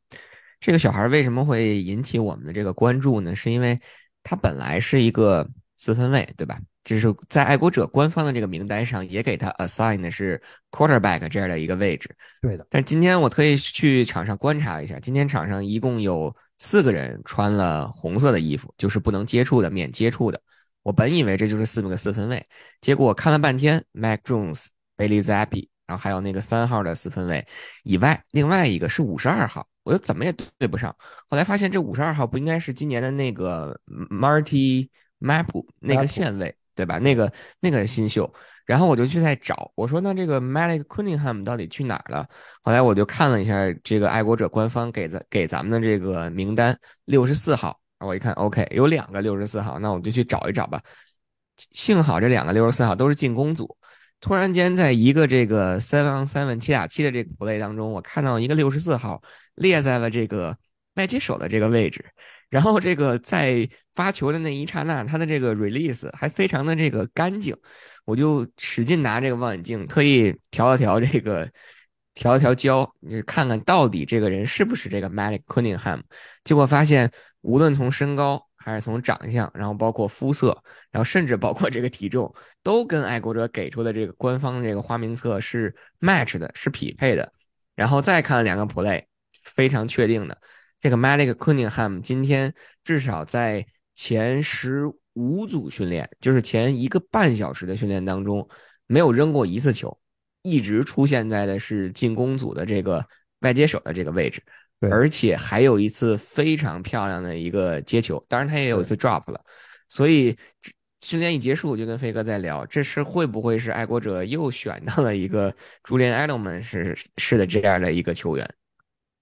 这个小孩为什么会引起我们的这个关注呢？是因为他本来是一个四分卫，对吧？就是在爱国者官方的这个名单上也给他 assign 的是 quarterback 这样的一个位置。对的。但今天我特意去场上观察了一下，今天场上一共有。四个人穿了红色的衣服，就是不能接触的、免接触的。我本以为这就是四个四分卫，结果看了半天，Mac Jones、Bailey Zappi，然后还有那个三号的四分卫以外，另外一个是五十二号，我就怎么也对不上。后来发现这五十二号不应该是今年的那个 Marty Map 那个线位，对吧？那个那个新秀。然后我就去在找，我说那这个 Malik Cunningham 到底去哪儿了？后来我就看了一下这个爱国者官方给咱给咱们的这个名单，六十四号。我一看，OK，有两个六十四号，那我就去找一找吧。幸好这两个六十四号都是进攻组。突然间，在一个这个 seven seven 七打七的这个 play 当中，我看到一个六十四号列在了这个外接手的这个位置。然后这个在发球的那一刹那，他的这个 release 还非常的这个干净。我就使劲拿这个望远镜，特意调了调这个，调了调焦，你看看到底这个人是不是这个 Malik Cunningham。结果发现，无论从身高还是从长相，然后包括肤色，然后甚至包括这个体重，都跟爱国者给出的这个官方这个花名册是 match 的，是匹配的。然后再看两个 play，非常确定的，这个 Malik Cunningham 今天至少在前十。五组训练就是前一个半小时的训练当中，没有扔过一次球，一直出现在的是进攻组的这个外接手的这个位置，而且还有一次非常漂亮的一个接球，当然他也有一次 drop 了，所以训练一结束，就跟飞哥在聊，这是会不会是爱国者又选到了一个朱连艾德曼是是的这样的一个球员？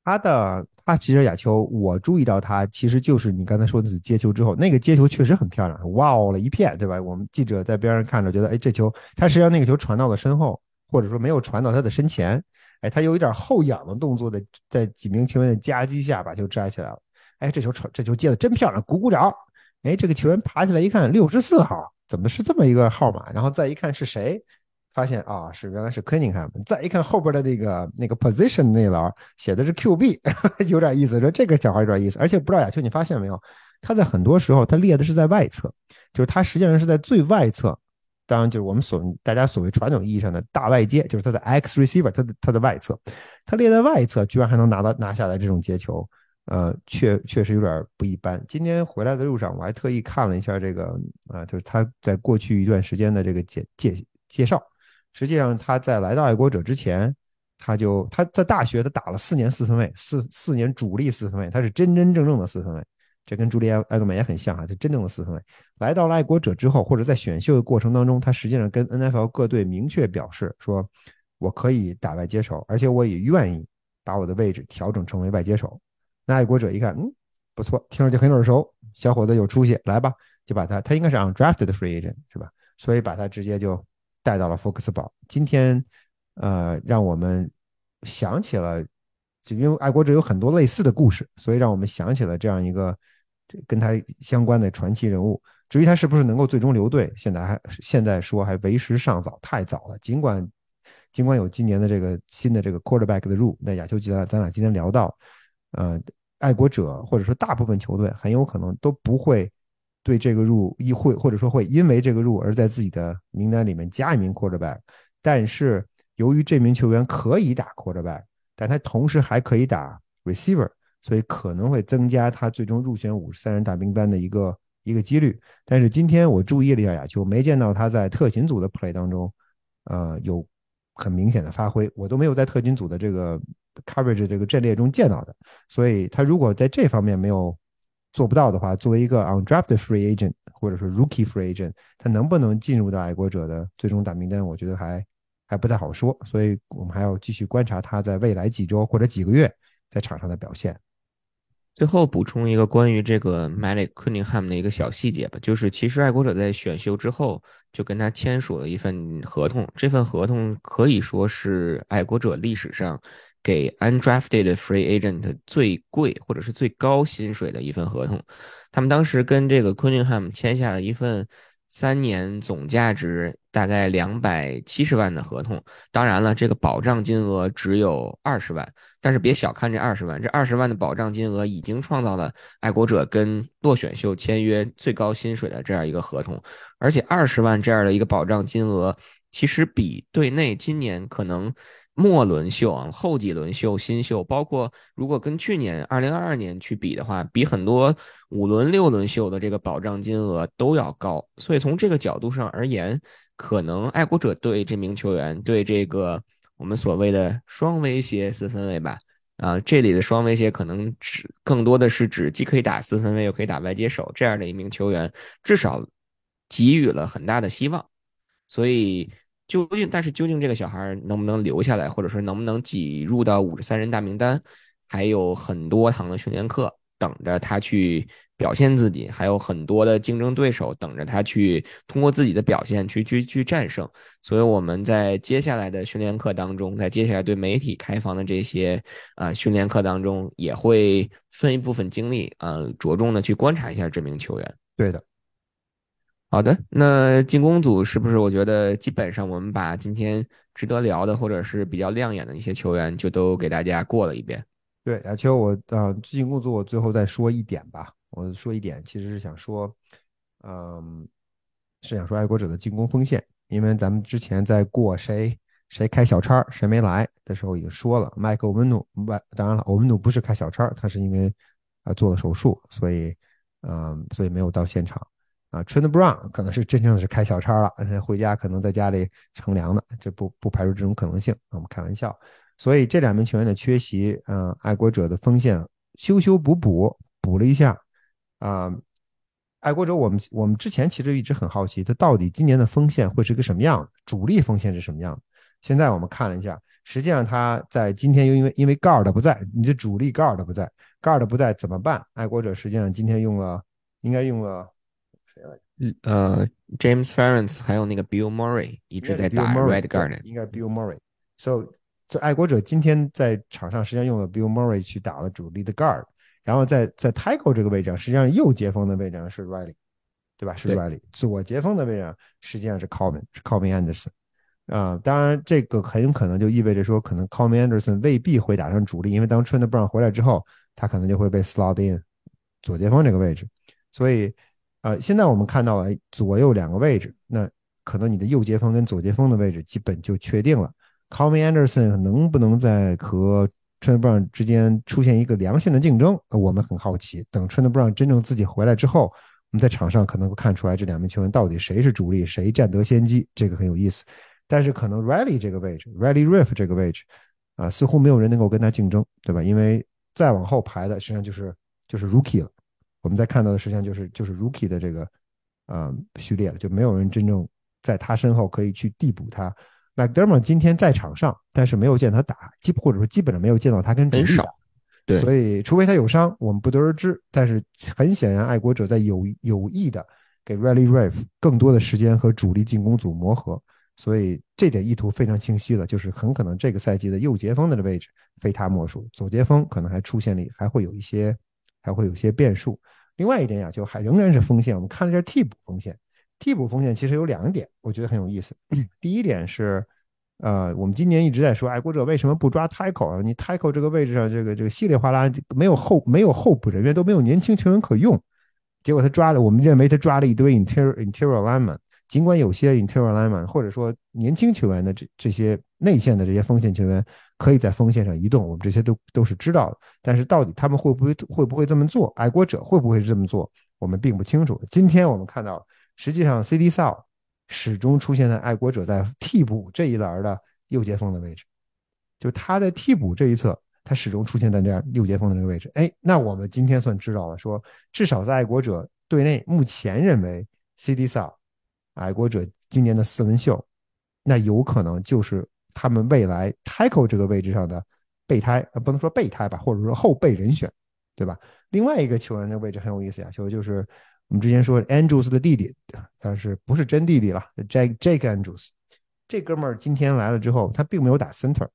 他的他其实亚秋，我注意到他其实就是你刚才说的接球之后，那个接球确实很漂亮，哇哦了一片，对吧？我们记者在边上看着，觉得哎，这球他实际上那个球传到了身后，或者说没有传到他的身前，哎，他有一点后仰的动作的，在几名球员的夹击下把球摘起来了，哎，这球传这球接的真漂亮，鼓鼓掌。哎，这个球员爬起来一看，六十四号，怎么是这么一个号码？然后再一看是谁，发现啊，是原来是 Cunningham。再一看后边的那个那个 position 那栏写的是 QB，<laughs> 有点意思。说这个小孩有点意思，而且不知道亚秋你发现没有，他在很多时候他列的是在外侧，就是他实际上是在最外侧。当然，就是我们所大家所谓传统意义上的大外接，就是他的 X receiver，他的他的外侧，他列在外侧，居然还能拿到拿下来这种接球。呃，确确实有点不一般。今天回来的路上，我还特意看了一下这个啊，就是他在过去一段时间的这个介介介绍。实际上，他在来到爱国者之前，他就他在大学他打了四年四分卫，四四年主力四分卫，他是真真正正的四分卫。这跟朱利安艾格曼也很像啊，就真正的四分卫。来到了爱国者之后，或者在选秀的过程当中，他实际上跟 NFL 各队明确表示说，我可以打外接手，而且我也愿意把我的位置调整成为外接手。那爱国者一看，嗯，不错，听上去很耳熟，小伙子有出息，来吧，就把他，他应该是 undrafted free agent 是吧？所以把他直接就带到了福克斯堡。今天，呃，让我们想起了，就因为爱国者有很多类似的故事，所以让我们想起了这样一个跟他相关的传奇人物。至于他是不是能够最终留队，现在还现在说还为时尚早，太早了。尽管尽管有今年的这个新的这个 quarterback 的入，那亚秋吉咱咱俩今天聊到，呃。爱国者或者说大部分球队很有可能都不会对这个入议会，或者说会因为这个入而在自己的名单里面加一名 quarterback。但是由于这名球员可以打 quarterback，但他同时还可以打 receiver，所以可能会增加他最终入选五十三人大名单的一个一个几率。但是今天我注意了一下亚秋，没见到他在特勤组的 play 当中，呃，有很明显的发挥，我都没有在特勤组的这个。coverage 这个阵列中见到的，所以他如果在这方面没有做不到的话，作为一个 undrafted free agent 或者说 rookie free agent，他能不能进入到爱国者的最终大名单，我觉得还还不太好说。所以我们还要继续观察他在未来几周或者几个月在场上的表现。最后补充一个关于这个 Malik Cunningham 的一个小细节吧，就是其实爱国者在选秀之后就跟他签署了一份合同，这份合同可以说是爱国者历史上。给 undrafted free agent 最贵或者是最高薪水的一份合同，他们当时跟这个 Cunningham 签下了一份三年总价值大概两百七十万的合同。当然了，这个保障金额只有二十万，但是别小看这二十万，这二十万的保障金额已经创造了爱国者跟落选秀签约最高薪水的这样一个合同。而且二十万这样的一个保障金额，其实比队内今年可能。末轮秀啊，后几轮秀、新秀，包括如果跟去年二零二二年去比的话，比很多五轮、六轮秀的这个保障金额都要高。所以从这个角度上而言，可能爱国者对这名球员，对这个我们所谓的双威胁四分卫吧，啊，这里的双威胁可能指更多的是指既可以打四分卫，又可以打外接手这样的一名球员，至少给予了很大的希望。所以。究竟，但是究竟这个小孩能不能留下来，或者说能不能挤入到五十三人大名单，还有很多堂的训练课等着他去表现自己，还有很多的竞争对手等着他去通过自己的表现去去去战胜。所以我们在接下来的训练课当中，在接下来对媒体开放的这些啊训练课当中，也会分一部分精力啊，着重的去观察一下这名球员。对的。好的，那进攻组是不是？我觉得基本上我们把今天值得聊的或者是比较亮眼的一些球员，就都给大家过了一遍。对，亚秋，我啊，进攻组我最后再说一点吧。我说一点，其实是想说，嗯，是想说爱国者的进攻锋线，因为咱们之前在过谁谁开小差谁没来的时候已经说了，麦克欧文努外，当然了，欧文努不是开小差他是因为啊做了手术，所以嗯，所以没有到现场。啊，Trent Brown 可能是真正的是开小差了，回家可能在家里乘凉呢，这不不排除这种可能性。我们开玩笑，所以这两名球员的缺席，嗯，爱国者的锋线修修补补补了一下，啊，爱国者，我们我们之前其实一直很好奇，他到底今年的锋线会是个什么样，主力锋线是什么样。现在我们看了一下，实际上他在今天又因为因为 guard 不在，你的主力 guard 不在，guard 不在怎么办？爱国者实际上今天用了，应该用了？呃，James Ference 还有那个 Bill Murray 一直在打 Red Guard，应该 Bill Murray。So，这爱国者今天在场上实际上用了 Bill Murray 去打了主力的 guard。然后在在 Tackle 这个位置上，实际上右截锋的位置上是 Riley，对吧？是 Riley。左截锋的位置上实际上是 Calvin，是 Calvin Anderson。啊，当然这个很有可能就意味着说，可能 Calvin Anderson 未必会打上主力，因为当 Trent Brown 回来之后，他可能就会被 slot in 左接锋这个位置。所以，呃，现在我们看到了左右两个位置，那可能你的右截锋跟左截锋的位置基本就确定了。Calvin Anderson 能不能在和 t r e n Brown 之间出现一个良性的竞争，我们很好奇。等 t r e n Brown 真正自己回来之后，我们在场上可能会看出来这两名球员到底谁是主力，谁占得先机，这个很有意思。但是可能 Riley 这个位置，Riley Riff 这个位置，啊，似乎没有人能够跟他竞争，对吧？因为再往后排的实际上就是就是 Rookie 了。我们在看到的实际上就是就是 Rookie 的这个呃序列了，就没有人真正在他身后可以去递补他。McDermott 今天在场上，但是没有见他打，基或者说基本上没有见到他跟主力打，对，所以除非他有伤，我们不得而知。但是很显然，爱国者在有有意的给 Riley Riff 更多的时间和主力进攻组磨合，所以这点意图非常清晰了，就是很可能这个赛季的右截锋的位置非他莫属，左截锋可能还出现了还会有一些还会有些变数。另外一点呀，就还仍然是锋线，我们看了一下替补锋线。替补锋线其实有两点，我觉得很有意思。<clears throat> 第一点是，呃，我们今年一直在说，爱国者为什么不抓 Tackle 啊？你 Tackle 这个位置上，这个这个稀里哗啦没有后没有候补人员，都没有年轻球员可用。结果他抓了，我们认为他抓了一堆 Interior Interior Lineman，尽管有些 Interior Lineman 或者说年轻球员的这这些内线的这些锋线球员可以在锋线上移动，我们这些都都是知道的。但是到底他们会不会会不会这么做？爱国者会不会这么做？我们并不清楚。今天我们看到。实际上，C.D. s a 始终出现在爱国者在替补这一栏的右接锋的位置，就他在替补这一侧，他始终出现在这样右接锋的这个位置。哎，那我们今天算知道了，说至少在爱国者队内，目前认为 C.D. s a 爱国者今年的四文秀，那有可能就是他们未来 Tackle 这个位置上的备胎，呃，不能说备胎吧，或者说后备人选，对吧？另外一个球员的位置很有意思呀，就就是。我们之前说 Andrews 的弟弟，但是不是真弟弟了？Jake Jake Andrews，这哥们儿今天来了之后，他并没有打 center，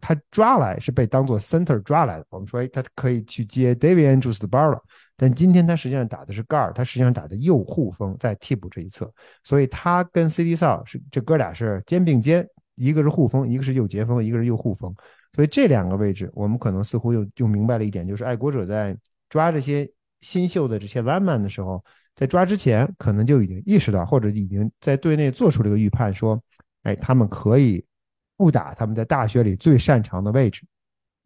他抓来是被当做 center 抓来的。我们说，哎，他可以去接 David Andrews 的班了。但今天他实际上打的是 guard，他实际上打的右护锋，在替补这一侧，所以他跟 CD s a l 是这哥俩是肩并肩，一个是护锋，一个是右截锋，一个是右护锋。所以这两个位置，我们可能似乎又就明白了一点，就是爱国者在抓这些。新秀的这些 lineman 的时候，在抓之前，可能就已经意识到，或者已经在队内做出这个预判，说，哎，他们可以误打他们在大学里最擅长的位置，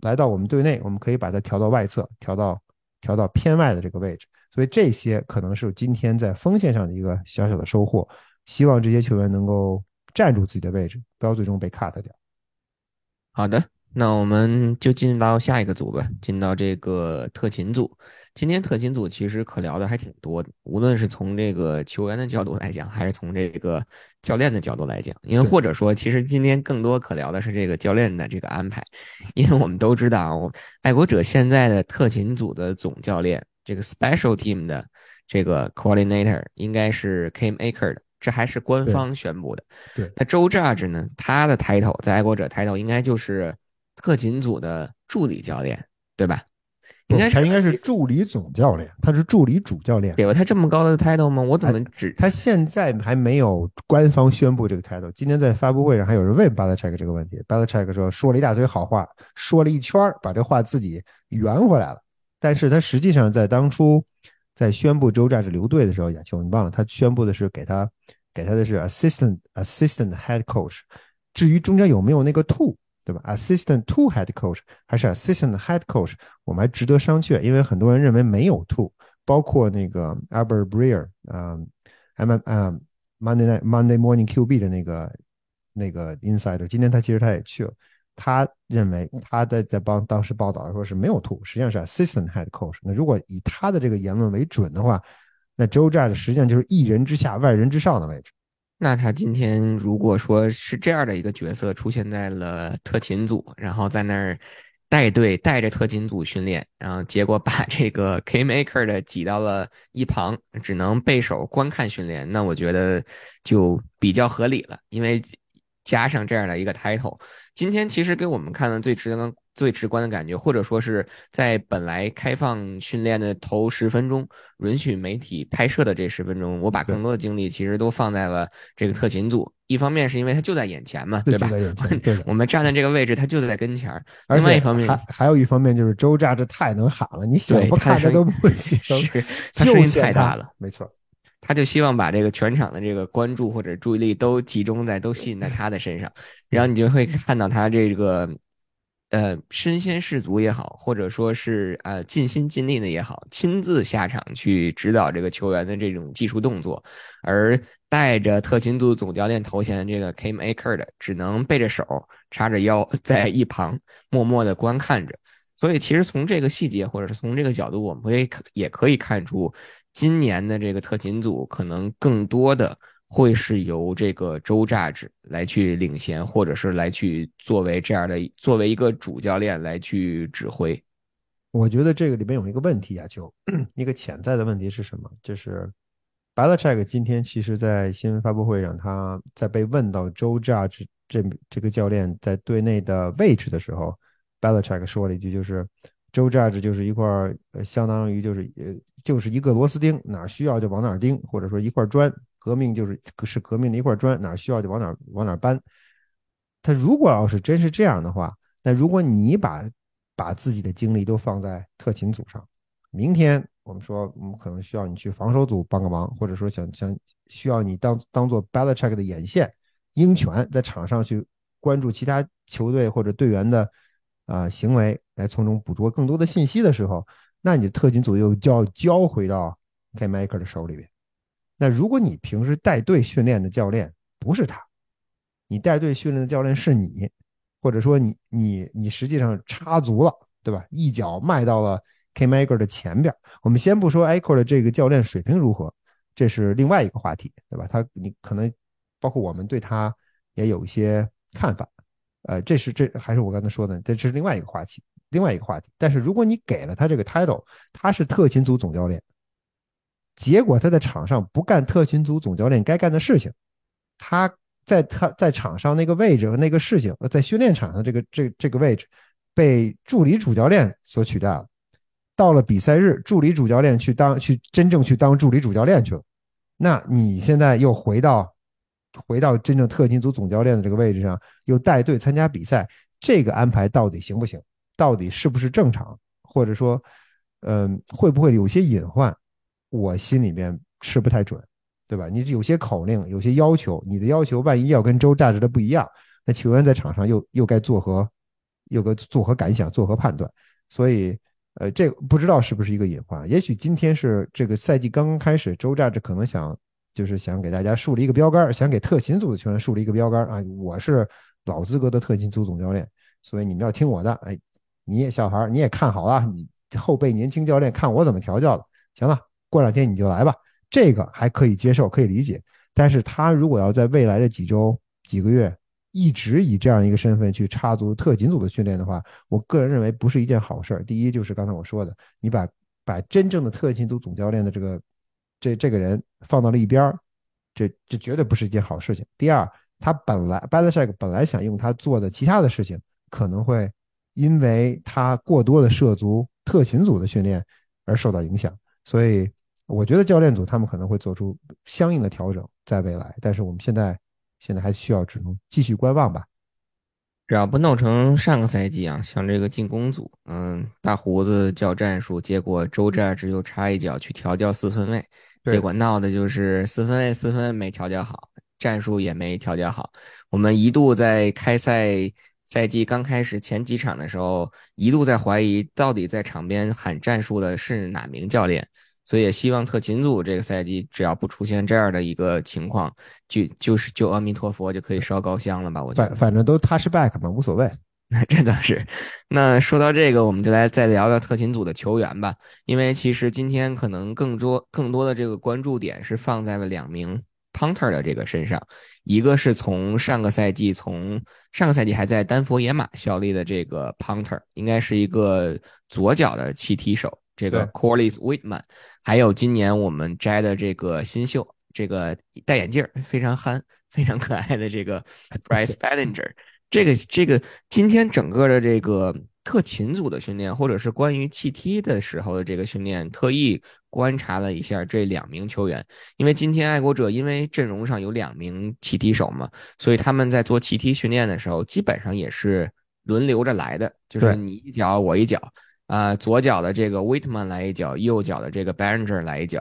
来到我们队内，我们可以把它调到外侧，调到调到偏外的这个位置。所以这些可能是今天在锋线上的一个小小的收获。希望这些球员能够站住自己的位置，不要最终被 cut 掉。好的。那我们就进到下一个组吧，进到这个特勤组。今天特勤组其实可聊的还挺多的，无论是从这个球员的角度来讲，还是从这个教练的角度来讲。因为或者说，其实今天更多可聊的是这个教练的这个安排。因为我们都知道，爱国者现在的特勤组的总教练，这个 Special Team 的这个 Coordinator 应该是 Kim Aker 的，这还是官方宣布的。对。那周 Judge 呢？他的 title 在爱国者 title 应该就是。特勤组的助理教练，对吧？应该他应该是助理总教练，他是助理主教练。给了他这么高的 title 吗？我怎么只他现在还没有官方宣布这个 title。今天在发布会上还有人问 Belichick 这个问题，Belichick 说说了一大堆好话，说了一圈把这话自己圆回来了。但是他实际上在当初在宣布周战是留队的时候，亚秋你忘了，他宣布的是给他给他的是 assistant assistant head coach。至于中间有没有那个 to，。对吧？Assistant to head coach 还是 Assistant head coach，我们还值得商榷，因为很多人认为没有 to，包括那个 Albert Breer，嗯，M 啊 Monday Night Monday Morning QB 的那个那个 insider，今天他其实他也去了，他认为他在在帮当时报道说是没有 to，实际上是 Assistant head coach。那如果以他的这个言论为准的话，那 Joe Judge 实际上就是一人之下万人之上的位置。那他今天如果说是这样的一个角色出现在了特勤组，然后在那儿带队带着特勤组训练，然后结果把这个 K Maker 的挤到了一旁，只能背手观看训练，那我觉得就比较合理了，因为加上这样的一个 title，今天其实给我们看的最直观。最直观的感觉，或者说是在本来开放训练的头十分钟，允许媒体拍摄的这十分钟，我把更多的精力其实都放在了这个特勤组。一方面是因为它就在眼前嘛，对吧？对我们站在这个位置，它就在跟前另外一方面，还还有一方面就是周炸这太能喊了，你想不看他都不行，<laughs> 他声音太大了，没错。他就希望把这个全场的这个关注或者注意力都集中在都吸引在他的身上，然后你就会看到他这个。呃，身先士卒也好，或者说是呃尽心尽力的也好，亲自下场去指导这个球员的这种技术动作，而带着特勤组总教练头衔的这个 Kim Aker 的，只能背着手叉着腰在一旁默默的观看着。所以，其实从这个细节，或者是从这个角度，我们会也可以看出，今年的这个特勤组可能更多的。会是由这个周炸子来去领衔，或者是来去作为这样的作为一个主教练来去指挥。我觉得这个里面有一个问题啊，就 <clears throat> 一个潜在的问题是什么？就是 Belichick 今天其实在新闻发布会上，他在被问到周炸子这这个教练在队内的位置的时候，Belichick 说了一句，就是周炸子就是一块呃，相当于就是呃，就是一个螺丝钉，哪需要就往哪钉，或者说一块砖。革命就是是革命的一块砖，哪需要就往哪往哪搬。他如果要是真是这样的话，那如果你把把自己的精力都放在特勤组上，明天我们说我们可能需要你去防守组帮个忙，或者说想想需要你当当做 Belichick 的眼线鹰犬，在场上去关注其他球队或者队员的啊行为，来从中捕捉更多的信息的时候，那你的特勤组又就要交回到 K Maker 的手里边。那如果你平时带队训练的教练不是他，你带队训练的教练是你，或者说你你你实际上插足了，对吧？一脚迈到了 K Maker 的前边。我们先不说 Aiko 的这个教练水平如何，这是另外一个话题，对吧？他你可能包括我们对他也有一些看法，呃，这是这还是我刚才说的，这是另外一个话题，另外一个话题。但是如果你给了他这个 title，他是特勤组总教练。结果他在场上不干特勤组总教练该干的事情，他在他在场上那个位置和那个事情，在训练场上这个这这个位置被助理主教练所取代了。到了比赛日，助理主教练去当去真正去当助理主教练去了。那你现在又回到回到真正特勤组总教练的这个位置上，又带队参加比赛，这个安排到底行不行？到底是不是正常？或者说，嗯，会不会有些隐患？我心里面吃不太准，对吧？你有些口令，有些要求，你的要求万一要跟周价值的不一样，那球员在场上又又该作何，又该作何感想，作何判断？所以，呃，这不知道是不是一个隐患？也许今天是这个赛季刚刚开始，周价值可能想就是想给大家树立一个标杆，想给特勤组的球员树立一个标杆啊！我是老资格的特勤组总教练，所以你们要听我的。哎，你也小孩，你也看好了，你后辈年轻教练看我怎么调教的，行了。过两天你就来吧，这个还可以接受，可以理解。但是他如果要在未来的几周、几个月一直以这样一个身份去插足特勤组的训练的话，我个人认为不是一件好事儿。第一，就是刚才我说的，你把把真正的特勤组总教练的这个这这个人放到了一边儿，这这绝对不是一件好事情。第二，他本来 b a l a s h a k 本来想用他做的其他的事情，可能会因为他过多的涉足特勤组的训练而受到影响，所以。我觉得教练组他们可能会做出相应的调整，在未来，但是我们现在现在还需要只能继续观望吧。只要不弄成上个赛季啊，像这个进攻组，嗯，大胡子叫战术，结果周战只有插一脚去调教四分卫，结果闹的就是四分卫四分没调教好，战术也没调教好。我们一度在开赛赛季刚开始前几场的时候，一度在怀疑到底在场边喊战术的是哪名教练。所以也希望特勤组这个赛季只要不出现这样的一个情况，就就是就阿弥陀佛就可以烧高香了吧？我觉得反反正都他是 back 嘛，无所谓。那 <laughs> 这倒是。那说到这个，我们就来再聊聊特勤组的球员吧。因为其实今天可能更多更多的这个关注点是放在了两名 punter 的这个身上。一个是从上个赛季从上个赛季还在丹佛野马效力的这个 punter，应该是一个左脚的气踢手，这个 Corliss Whitman。还有今年我们摘的这个新秀，这个戴眼镜非常憨、非常可爱的这个 Bryce Ballinger。这个这个今天整个的这个特勤组的训练，或者是关于气踢的时候的这个训练，特意观察了一下这两名球员，因为今天爱国者因为阵容上有两名气踢手嘛，所以他们在做气踢训练的时候，基本上也是轮流着来的，就是你一脚我一脚啊，左脚的这个 Whitman 来一脚，右脚的这个 Banger 来一脚。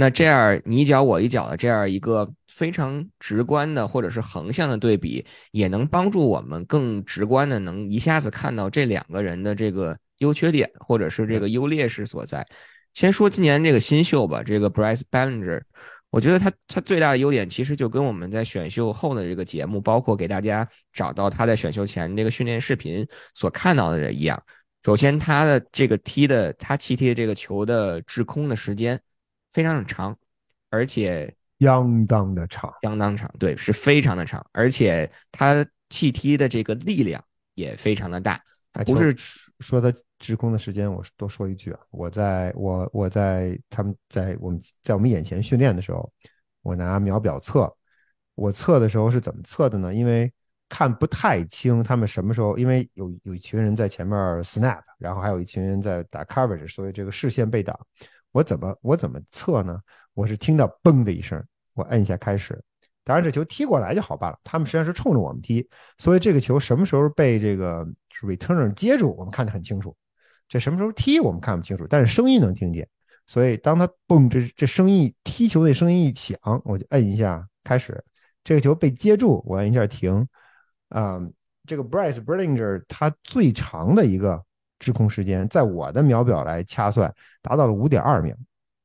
那这样你一脚我一脚的这样一个非常直观的或者是横向的对比，也能帮助我们更直观的能一下子看到这两个人的这个优缺点或者是这个优劣势所在。先说今年这个新秀吧，这个 Bryce Ballinger，我觉得他他最大的优点其实就跟我们在选秀后的这个节目，包括给大家找到他在选秀前这个训练视频所看到的一样。首先，他的这个踢的他踢踢这个球的滞空的时间。非常的长，而且相当的长，相当长，对，是非常的长，而且它气踢的这个力量也非常的大。不是说他滞空的时间，我多说一句啊，我在我我在他们在我们在我们眼前训练的时候，我拿秒表测，我测的时候是怎么测的呢？因为看不太清他们什么时候，因为有有一群人在前面 snap，然后还有一群人在打 coverage，所以这个视线被挡。我怎么我怎么测呢？我是听到嘣的一声，我摁一下开始。当然这球踢过来就好办了，他们实际上是冲着我们踢，所以这个球什么时候被这个 returner 接住，我们看得很清楚。这什么时候踢我们看不清楚，但是声音能听见。所以当他嘣这这声音踢球那声音一响，我就摁一下开始。这个球被接住，我摁一下停。啊，这个 Bryce Berlinger 他最长的一个。滞空时间，在我的秒表来掐算，达到了五点二秒，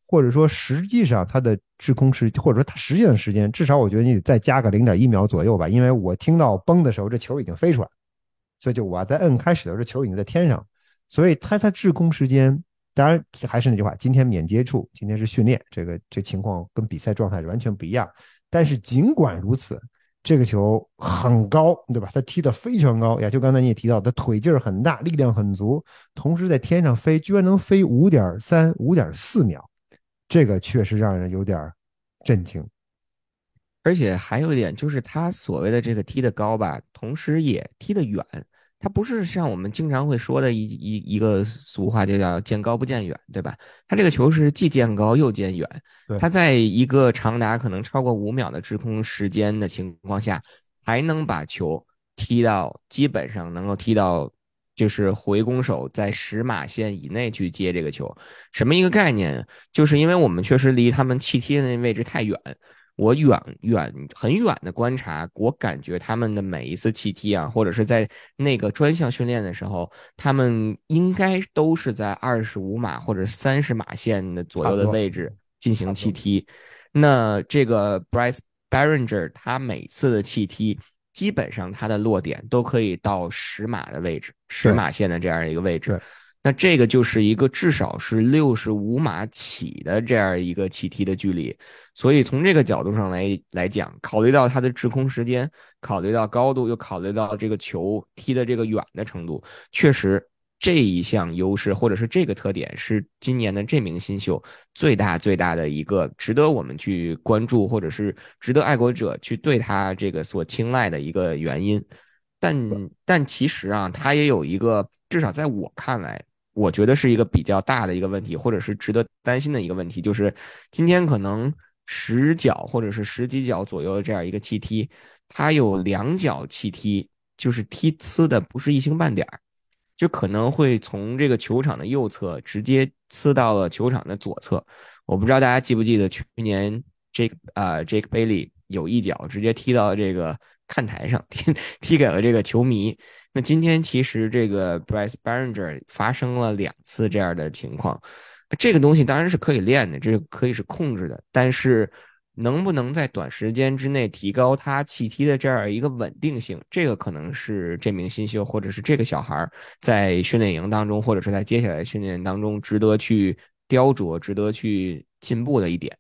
或者说实际上它的滞空时，或者说它实际的时间，至少我觉得你得再加个零点一秒左右吧，因为我听到崩的时候，这球已经飞出来，所以就我在摁开始的时候，这球已经在天上，所以它它滞空时间，当然还是那句话，今天免接触，今天是训练，这个这情况跟比赛状态是完全不一样，但是尽管如此。这个球很高，对吧？他踢得非常高也。就刚才你也提到，他腿劲儿很大，力量很足，同时在天上飞，居然能飞五点三、五点四秒，这个确实让人有点震惊。而且还有一点，就是他所谓的这个踢得高吧，同时也踢得远。它不是像我们经常会说的一一一个俗话，就叫见高不见远，对吧？它这个球是既见高又见远。它在一个长达可能超过五秒的滞空时间的情况下，还能把球踢到基本上能够踢到，就是回攻手在十码线以内去接这个球，什么一个概念？就是因为我们确实离他们气踢的那位置太远。我远远很远的观察，我感觉他们的每一次气踢啊，或者是在那个专项训练的时候，他们应该都是在二十五码或者三十码线的左右的位置进行气踢。那这个 Bryce Barringer 他每次的气踢，基本上他的落点都可以到十码的位置，十码线的这样一个位置。那这个就是一个至少是六十五码起的这样一个起踢的距离，所以从这个角度上来来讲，考虑到它的滞空时间，考虑到高度，又考虑到这个球踢的这个远的程度，确实这一项优势或者是这个特点是今年的这名新秀最大最大的一个值得我们去关注，或者是值得爱国者去对他这个所青睐的一个原因。但但其实啊，他也有一个至少在我看来。我觉得是一个比较大的一个问题，或者是值得担心的一个问题，就是今天可能十脚或者是十几脚左右的这样一个气踢，它有两脚气踢，就是踢呲的不是一星半点儿，就可能会从这个球场的右侧直接呲到了球场的左侧。我不知道大家记不记得去年这个啊，Jake Bailey 有一脚直接踢到了这个看台上，踢踢给了这个球迷。那今天其实这个 Bryce Baringer 发生了两次这样的情况，这个东西当然是可以练的，这个可以是控制的，但是能不能在短时间之内提高他气踢的这样一个稳定性？这个可能是这名新秀或者是这个小孩在训练营当中，或者是在接下来训练当中值得去雕琢、值得去进步的一点。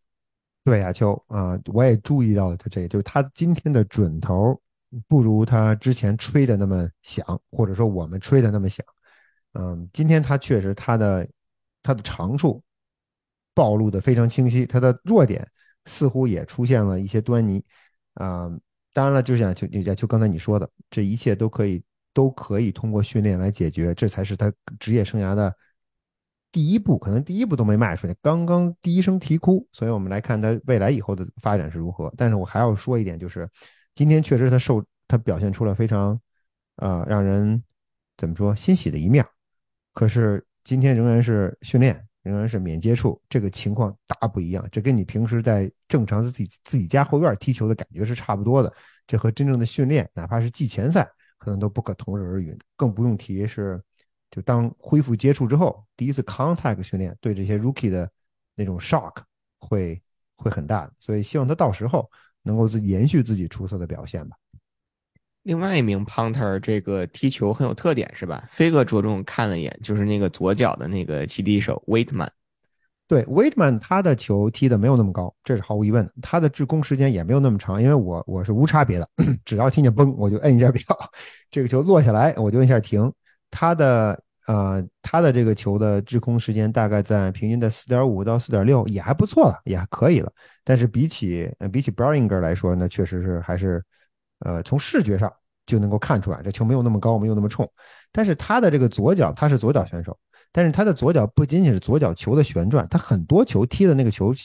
对亚秋啊，我也注意到了他这个，就是他今天的准头不如他之前吹的那么响，或者说我们吹的那么响。嗯，今天他确实他的他的长处暴露的非常清晰，他的弱点。似乎也出现了一些端倪，啊，当然了，就像就就就刚才你说的，这一切都可以都可以通过训练来解决，这才是他职业生涯的第一步，可能第一步都没迈出去，刚刚第一声啼哭，所以我们来看他未来以后的发展是如何。但是我还要说一点，就是今天确实他受他表现出了非常啊让人怎么说欣喜的一面，可是今天仍然是训练。仍然是免接触，这个情况大不一样。这跟你平时在正常的自己自己家后院踢球的感觉是差不多的。这和真正的训练，哪怕是季前赛，可能都不可同日而语。更不用提是，就当恢复接触之后，第一次 contact 训练对这些 rookie 的那种 shock 会会很大。所以希望他到时候能够自延续自己出色的表现吧。另外一名 punter 这个踢球很有特点，是吧？飞哥着重看了一眼，就是那个左脚的那个骑地手 Waitman。对，Waitman 他的球踢的没有那么高，这是毫无疑问的。他的制空时间也没有那么长，因为我我是无差别的，<clears throat> 只要听见嘣，我就摁一下表，<laughs> 这个球落下来我就摁一下停。他的呃，他的这个球的制空时间大概在平均在四点五到四点六，也还不错了，也还可以了。但是比起比起 Browinger 来说，那确实是还是。呃，从视觉上就能够看出来，这球没有那么高，没有那么冲。但是他的这个左脚，他是左脚选手，但是他的左脚不仅仅是左脚球的旋转，他很多球踢的那个球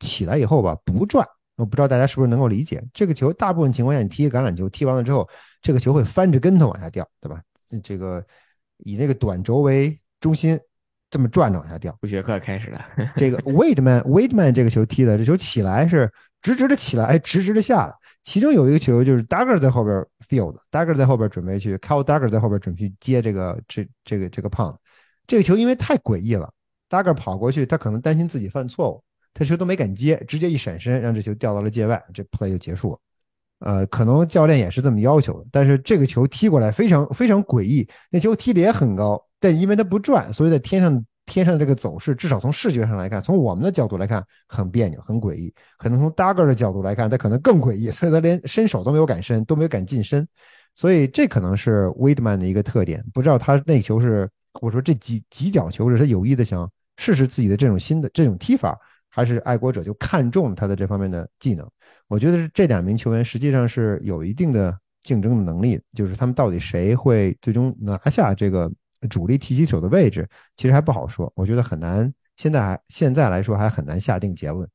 起来以后吧，不转。我不知道大家是不是能够理解，这个球大部分情况下，你踢橄榄球，踢完了之后，这个球会翻着跟头往下掉，对吧？这个以那个短轴为中心，这么转着往下掉。数学课开始了。<laughs> 这个 Waitman，Waitman 这个球踢的，这球起来是直直的起来，直直的下来。其中有一个球就是 Dagger 在后边 field，Dagger 在后边准备去 c a l Dagger 在后边准备去接这个这这个这个胖子，这个球因为太诡异了，Dagger 跑过去，他可能担心自己犯错误，他球都没敢接，直接一闪身让这球掉到了界外，这 play 就结束了。呃，可能教练也是这么要求的，但是这个球踢过来非常非常诡异，那球踢的也很高，但因为它不转，所以在天上。天上这个走势，至少从视觉上来看，从我们的角度来看，很别扭，很诡异。可能从 Dagger 的角度来看，他可能更诡异，所以他连伸手都没有敢伸，都没有敢近身。所以这可能是 Weidman 的一个特点。不知道他那球是，我说这几几脚球是他有意的想试试自己的这种新的这种踢法，还是爱国者就看中了他的这方面的技能？我觉得是这两名球员实际上是有一定的竞争的能力，就是他们到底谁会最终拿下这个。主力踢击手的位置其实还不好说，我觉得很难。现在还现在来说还很难下定结论。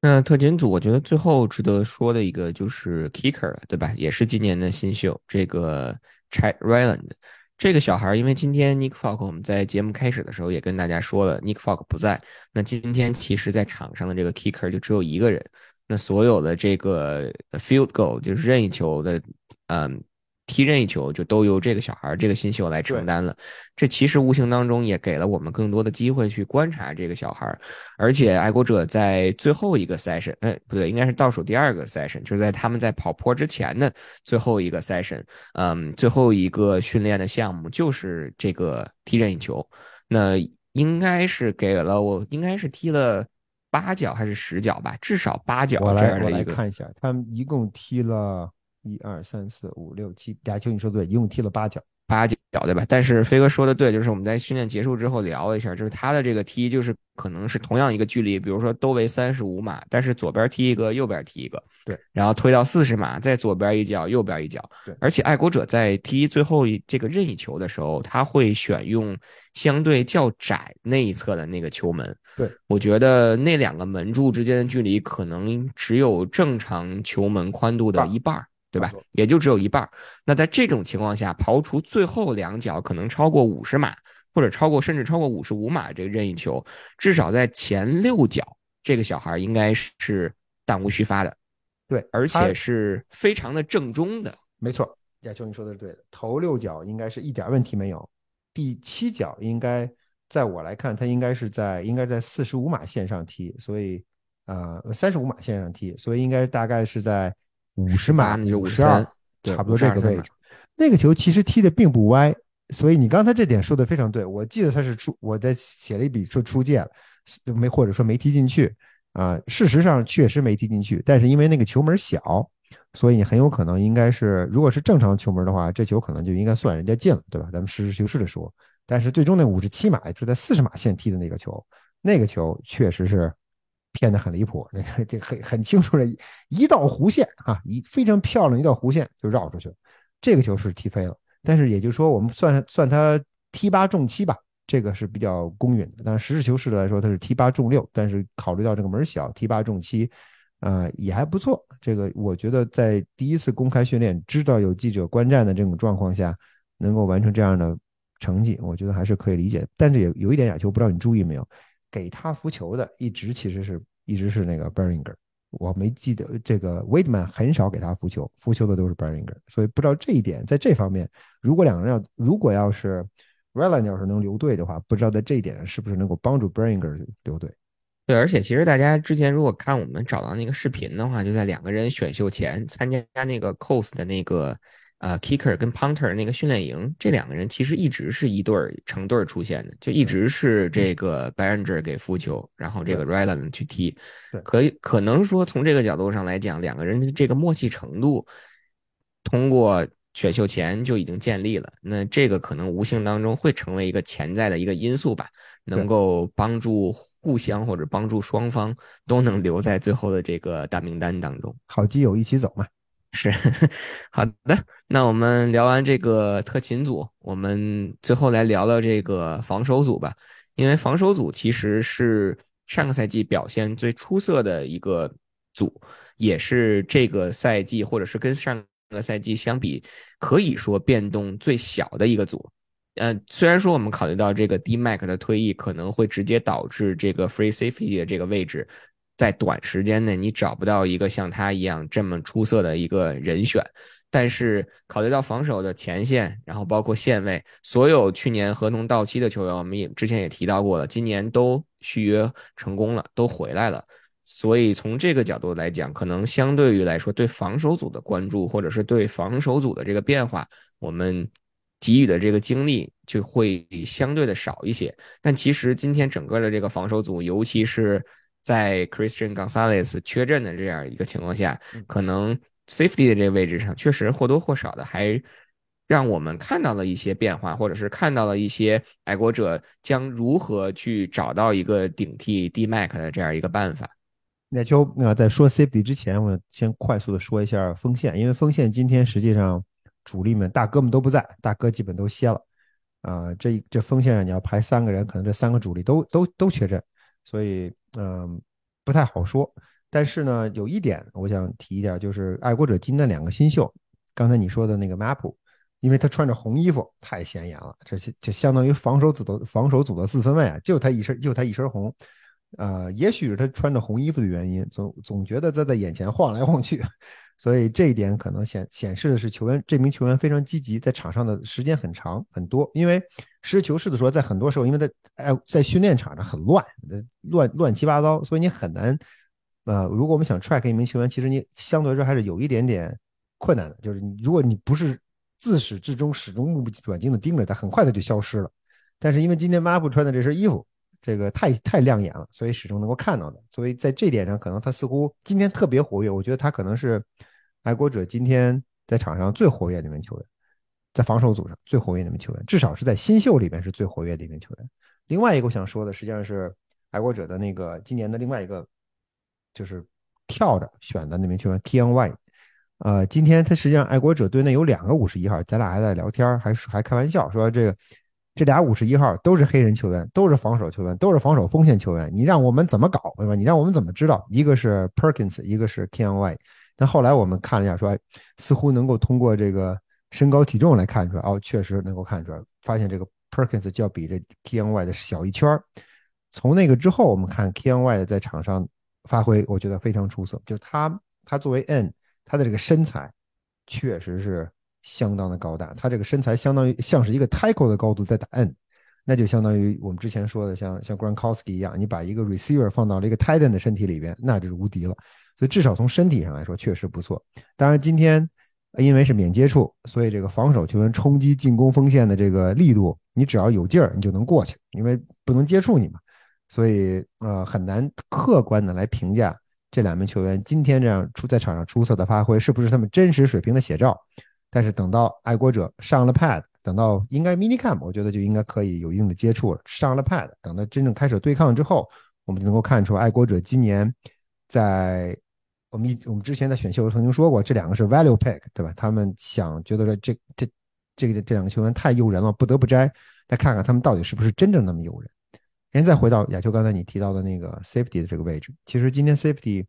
那特勤组，我觉得最后值得说的一个就是 Kicker，对吧？也是今年的新秀，这个 Chad Ryland 这个小孩，因为今天 Nick Falk 我们在节目开始的时候也跟大家说了，Nick Falk 不在。那今天其实在场上的这个 Kicker 就只有一个人。那所有的这个 Field Goal 就是任意球的，嗯。踢任意球就都由这个小孩这个新秀来承担了，这其实无形当中也给了我们更多的机会去观察这个小孩而且爱国者在最后一个 session，哎，不对，应该是倒数第二个 session，就是在他们在跑坡之前的最后一个 session，嗯，最后一个训练的项目就是这个踢任意球，那应该是给了我，应该是踢了八脚还是十脚吧，至少八脚这样的一个。看一下，他们一共踢了。一二三四五六七，亚秋，你说对，一共踢了八脚，八脚对吧？但是飞哥说的对，就是我们在训练结束之后聊了一下，就是他的这个踢，就是可能是同样一个距离，比如说都为三十五码，但是左边踢一个，右边踢一个，对，然后推到四十码，在左边一脚，右边一脚，对。而且爱国者在踢最后这个任意球的时候，他会选用相对较窄那一侧的那个球门，对我觉得那两个门柱之间的距离可能只有正常球门宽度的一半。对吧？也就只有一半。那在这种情况下，刨除最后两脚可能超过五十码，或者超过甚至超过五十五码这个任意球，至少在前六脚，这个小孩应该是弹无虚发的。对，而且是非常的正中的。没错，亚秋你说的是对的。头六脚应该是一点问题没有，第七脚应该在我来看，他应该是在应该在四十五码线上踢，所以。呃三十五码线上踢，所以应该大概是在五十码、五十二，差不多这个位置。那个球其实踢的并不歪，所以你刚才这点说的非常对。我记得他是出，我在写了一笔说出界了，没或者说没踢进去啊。事实上确实没踢进去，但是因为那个球门小，所以很有可能应该是，如果是正常球门的话，这球可能就应该算人家进了，对吧？咱们实事求是的说。但是最终那五十七码就在四十码线踢的那个球，那个球确实是偏的很离谱，那个这很很清楚的一道弧线啊，一非常漂亮一道弧线就绕出去了。这个球是踢飞了，但是也就是说，我们算算他踢八中七吧，这个是比较公允的。但是实事求是的来说，他是踢八中六，但是考虑到这个门小，踢八中七，呃，也还不错。这个我觉得在第一次公开训练，知道有记者观战的这种状况下，能够完成这样的成绩，我觉得还是可以理解。但是也有一点点球，不知道你注意没有，给他扶球的一直其实是一直是那个 Beringer，。我没记得这个 Waitman 很少给他扶球，扶球的都是 Beringer，所以不知道这一点，在这方面，如果两个人要，如果要是 r y l a n 要是能留队的话，不知道在这一点上是不是能够帮助 Beringer 留队。对，而且其实大家之前如果看我们找到那个视频的话，就在两个人选秀前参加那个 COS 的那个。呃，Kicker 跟 Punter 那个训练营，这两个人其实一直是一对儿成对儿出现的，就一直是这个 b a r i n g e r 给扶球，然后这个 Ryland 去踢。可以可能说从这个角度上来讲，两个人的这个默契程度，通过选秀前就已经建立了。那这个可能无形当中会成为一个潜在的一个因素吧，能够帮助互相或者帮助双方都能留在最后的这个大名单当中。好基友一起走嘛。是，<laughs> 好的。那我们聊完这个特勤组，我们最后来聊聊这个防守组吧。因为防守组其实是上个赛季表现最出色的一个组，也是这个赛季或者是跟上个赛季相比，可以说变动最小的一个组。呃，虽然说我们考虑到这个 D Mac 的退役可能会直接导致这个 Free Safety 的这个位置。在短时间内，你找不到一个像他一样这么出色的一个人选。但是考虑到防守的前线，然后包括线位，所有去年合同到期的球员，我们也之前也提到过了，今年都续约成功了，都回来了。所以从这个角度来讲，可能相对于来说，对防守组的关注，或者是对防守组的这个变化，我们给予的这个精力就会相对的少一些。但其实今天整个的这个防守组，尤其是在 Christian Gonzalez 缺阵的这样一个情况下，可能 safety 的这个位置上，确实或多或少的还让我们看到了一些变化，或者是看到了一些爱国者将如何去找到一个顶替 D Mac 的这样一个办法。那就那在说 safety 之前，我先快速的说一下锋线，因为锋线今天实际上主力们大哥们都不在，大哥基本都歇了啊。这这锋线上你要排三个人，可能这三个主力都都都缺阵。所以，嗯，不太好说。但是呢，有一点我想提一点，就是爱国者今天两个新秀，刚才你说的那个 Map，因为他穿着红衣服，太显眼了。这这相当于防守组的防守组的四分卫啊，就他一身就他一身红。呃，也许是他穿着红衣服的原因，总总觉得在在眼前晃来晃去。所以这一点可能显显示的是球员这名球员非常积极，在场上的时间很长很多。因为实事求是的说，在很多时候，因为在哎在训练场上很乱，乱乱七八糟，所以你很难。呃，如果我们想 track 一名球员，其实你相对来说还是有一点点困难的。就是你如果你不是自始至终始终目不转睛的盯着他，很快他就消失了。但是因为今天马布穿的这身衣服，这个太太亮眼了，所以始终能够看到的。所以在这点上，可能他似乎今天特别活跃。我觉得他可能是。爱国者今天在场上最活跃的一名球员，在防守组上最活跃的一名球员，至少是在新秀里面是最活跃的一名球员。另外一个我想说的，实际上是爱国者的那个今年的另外一个，就是跳着选的那名球员 T N Y。呃，今天他实际上爱国者队内有两个五十一号，咱俩还在聊天，还还开玩笑说这个这俩五十一号都是黑人球员，都是防守球员，都是防守锋线球员，你让我们怎么搞对吧？你让我们怎么知道？一个是 Perkins，一个是 K N Y。但后来我们看了一下，说似乎能够通过这个身高体重来看出来，哦，确实能够看出来，发现这个 Perkins 就要比这 K N Y 的小一圈。从那个之后，我们看 K N Y 的在场上发挥，我觉得非常出色。就他，他作为 N，他的这个身材确实是相当的高大，他这个身材相当于像是一个 Tackle 的高度在打 N，那就相当于我们之前说的，像像 Gronkowski 一样，你把一个 receiver 放到了一个 titan 的身体里边，那就是无敌了。所以至少从身体上来说，确实不错。当然，今天因为是免接触，所以这个防守球员冲击进攻锋线的这个力度，你只要有劲儿，你就能过去，因为不能接触你嘛。所以呃，很难客观的来评价这两名球员今天这样出在场上出色的发挥是不是他们真实水平的写照。但是等到爱国者上了 pad，等到应该 mini camp，我觉得就应该可以有一定的接触了。上了 pad，等到真正开始对抗之后，我们就能够看出爱国者今年在我们一我们之前在选秀曾经说过，这两个是 value pick，对吧？他们想觉得说这这这个这两个球员太诱人了，不得不摘。再看看他们到底是不是真正那么诱人。现再回到亚秋刚才你提到的那个 safety 的这个位置，其实今天 safety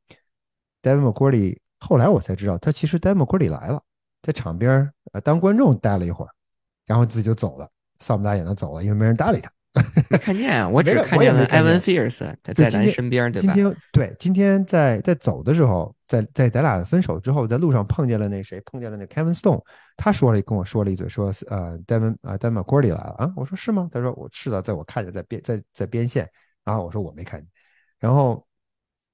Devin McCourty，后来我才知道他其实 Devin McCourty 来了。在场边呃当观众待了一会儿，然后自己就走了，扫不打眼的走了，因为没人搭理他。没看见啊，<laughs> 我只看见了 Evan Fierce 在咱身边，对吧？今天对，今天在在走的时候，在在咱俩分手之后，在路上碰见了那谁，碰见了那 Kevin Stone，他说了跟我说了一嘴，说呃，Devin 啊，Devin McCourty 来了啊，我说是吗？他说我是的，在我看见在边在在边线，然后我说我没看见，然后。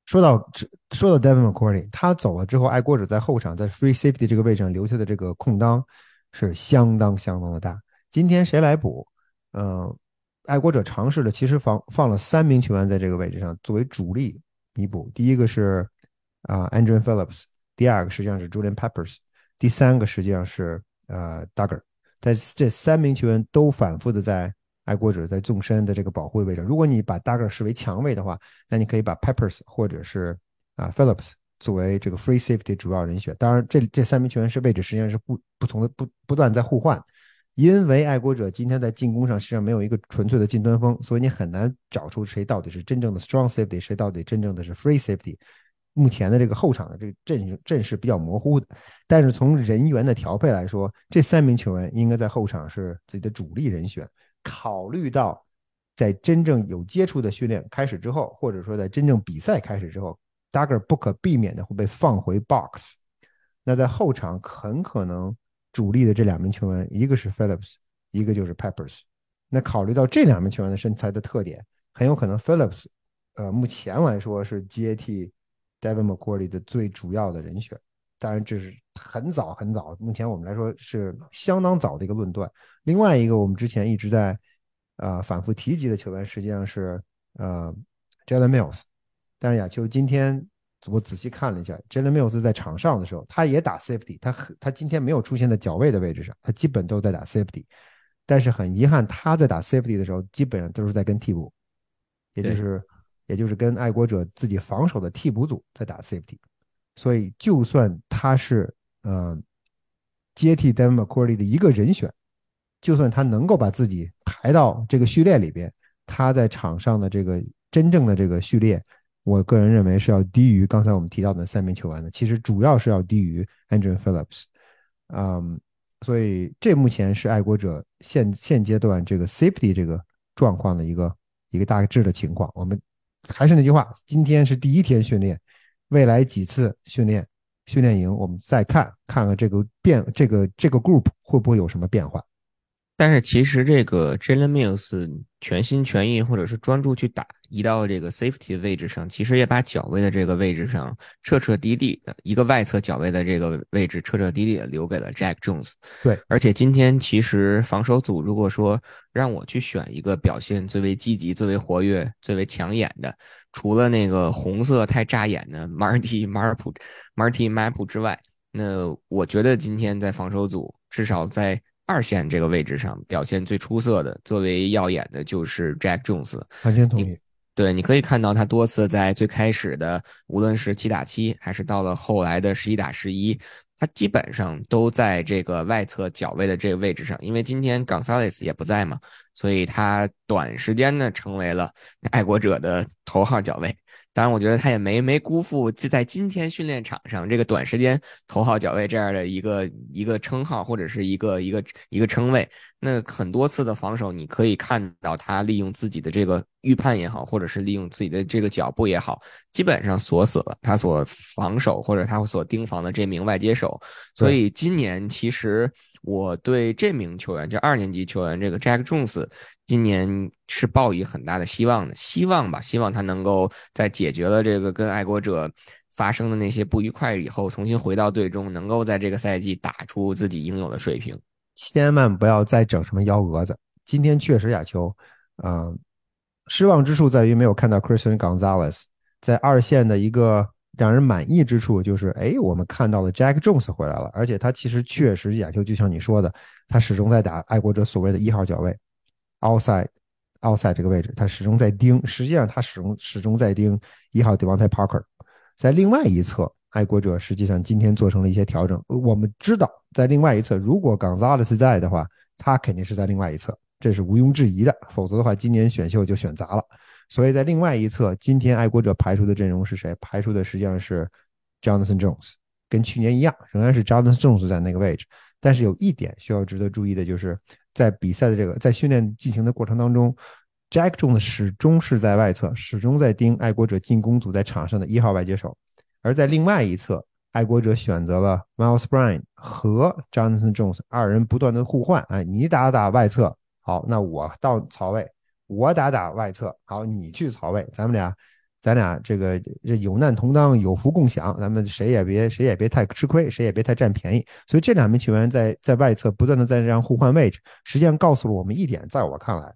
说到说到 Devin McCourty，他走了之后，爱国者在后场在 free safety 这个位置上留下的这个空当是相当相当的大。今天谁来补？嗯，爱国者尝试了，其实放放了三名球员在这个位置上作为主力弥补。第一个是啊 Andrew Phillips，第二个实际上是 Julian Peppers，第三个实际上是呃 Duggar。在这三名球员都反复的在。爱国者在纵深的这个保护位置，如果你把 Duggar 视为强位的话，那你可以把 Peppers 或者是啊 Phillips 作为这个 free safety 主要人选。当然，这这三名球员是位置实际上是不不同的，不不断在互换。因为爱国者今天在进攻上实际上没有一个纯粹的近端锋，所以你很难找出谁到底是真正的 strong safety，谁到底真正的是 free safety。目前的这个后场的这个阵阵势比较模糊的，但是从人员的调配来说，这三名球员应该在后场是自己的主力人选。考虑到在真正有接触的训练开始之后，或者说在真正比赛开始之后，Dagger 不可避免的会被放回 box。那在后场很可能主力的这两名球员，一个是 Phillips，一个就是 Peppers。那考虑到这两名球员的身材的特点，很有可能 Phillips，呃，目前来说是接替 Devin McCourty 的最主要的人选。当然这是很早很早，目前我们来说是相当早的一个论断。另外一个，我们之前一直在呃反复提及的球员，实际上是呃 Jalen Mills。但是亚秋今天我仔细看了一下，Jalen Mills 在场上的时候，他也打 safety，他他今天没有出现在脚位的位置上，他基本都在打 safety。但是很遗憾，他在打 safety 的时候，基本上都是在跟替补，也就是也就是跟爱国者自己防守的替补组在打 safety。所以就算他是呃接替 Devin McCourty 的一个人选。就算他能够把自己排到这个序列里边，他在场上的这个真正的这个序列，我个人认为是要低于刚才我们提到的三名球员的。其实主要是要低于 Andrew Phillips，嗯，所以这目前是爱国者现现阶段这个 safety 这个状况的一个一个大致的情况。我们还是那句话，今天是第一天训练，未来几次训练训练营，我们再看看看这个变这个这个 group 会不会有什么变化。但是其实这个 Jalen Mills 全心全意或者是专注去打，移到这个 safety 位置上，其实也把脚位的这个位置上彻彻底底的一个外侧脚位的这个位置彻彻底底的留给了 Jack Jones。对，而且今天其实防守组如果说让我去选一个表现最为积极、最为活跃、最为抢眼的，除了那个红色太扎眼的 Marty Map Marty Map 之外，那我觉得今天在防守组至少在。二线这个位置上表现最出色的、最为耀眼的就是 Jack Jones。完全同意。对，你可以看到他多次在最开始的，无论是七打七，还是到了后来的十一打十一，他基本上都在这个外侧脚位的这个位置上。因为今天 Gonzalez 也不在嘛，所以他短时间呢成为了爱国者的头号脚位。当然，我觉得他也没没辜负在今天训练场上这个短时间头号脚位这样的一个一个称号或者是一个一个一个称谓。那很多次的防守，你可以看到他利用自己的这个预判也好，或者是利用自己的这个脚步也好，基本上锁死了他所防守或者他所盯防的这名外接手。所以今年其实。我对这名球员，就二年级球员，这个 Jack Jones，今年是抱以很大的希望的。希望吧，希望他能够在解决了这个跟爱国者发生的那些不愉快以后，重新回到队中，能够在这个赛季打出自己应有的水平。千万不要再整什么幺蛾子。今天确实亚球，啊，失望之处在于没有看到 Christian Gonzalez 在二线的一个。让人满意之处就是，哎，我们看到了 Jack Jones 回来了，而且他其实确实亚球，就像你说的，他始终在打爱国者所谓的一号脚位，outside，outside 这个位置，他始终在盯。实际上，他始终始终在盯一号 Devontae Parker。在另外一侧，爱国者实际上今天做成了一些调整。我们知道，在另外一侧，如果 Gonzalez 在的话，他肯定是在另外一侧，这是毋庸置疑的。否则的话，今年选秀就选砸了。所以在另外一侧，今天爱国者排出的阵容是谁？排出的实际上是 Jonathan Jones，跟去年一样，仍然是 Jonathan Jones 在那个位置。但是有一点需要值得注意的就是，在比赛的这个在训练进行的过程当中，Jack Jones 始终是在外侧，始终在盯爱国者进攻组在场上的一号外接手。而在另外一侧，爱国者选择了 Miles Bryan 和 Jonathan Jones 二人不断的互换，哎，你打打外侧，好，那我到槽位。我打打外侧，好，你去槽位，咱们俩，咱俩这个这有难同当，有福共享，咱们谁也别谁也别太吃亏，谁也别太占便宜。所以这两名球员在在外侧不断的在这样互换位置，实际上告诉了我们一点，在我看来，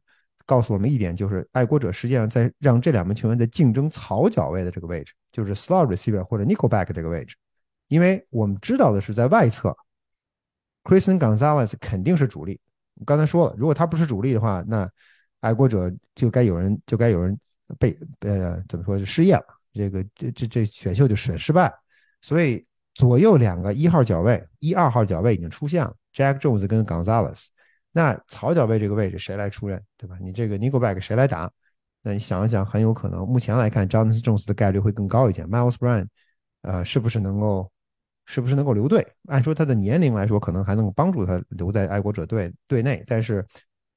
告诉我们一点就是爱国者实际上在让这两名球员在竞争槽脚位的这个位置，就是 slot receiver 或者 nickelback 这个位置，因为我们知道的是在外侧，Christian Gonzalez 肯定是主力。我刚才说了，如果他不是主力的话，那爱国者就该有人就该有人被呃怎么说就失业了，这个这这这选秀就选失败，所以左右两个一号脚位一二号脚位已经出现了，Jack Jones 跟 Gonzalez，那草脚位这个位置谁来出任，对吧？你这个 Nickelback 谁来打？那你想一想，很有可能目前来看，Jonathan Jones 的概率会更高一点，Miles Brown，呃，是不是能够是不是能够留队？按说他的年龄来说，可能还能帮助他留在爱国者队队内，但是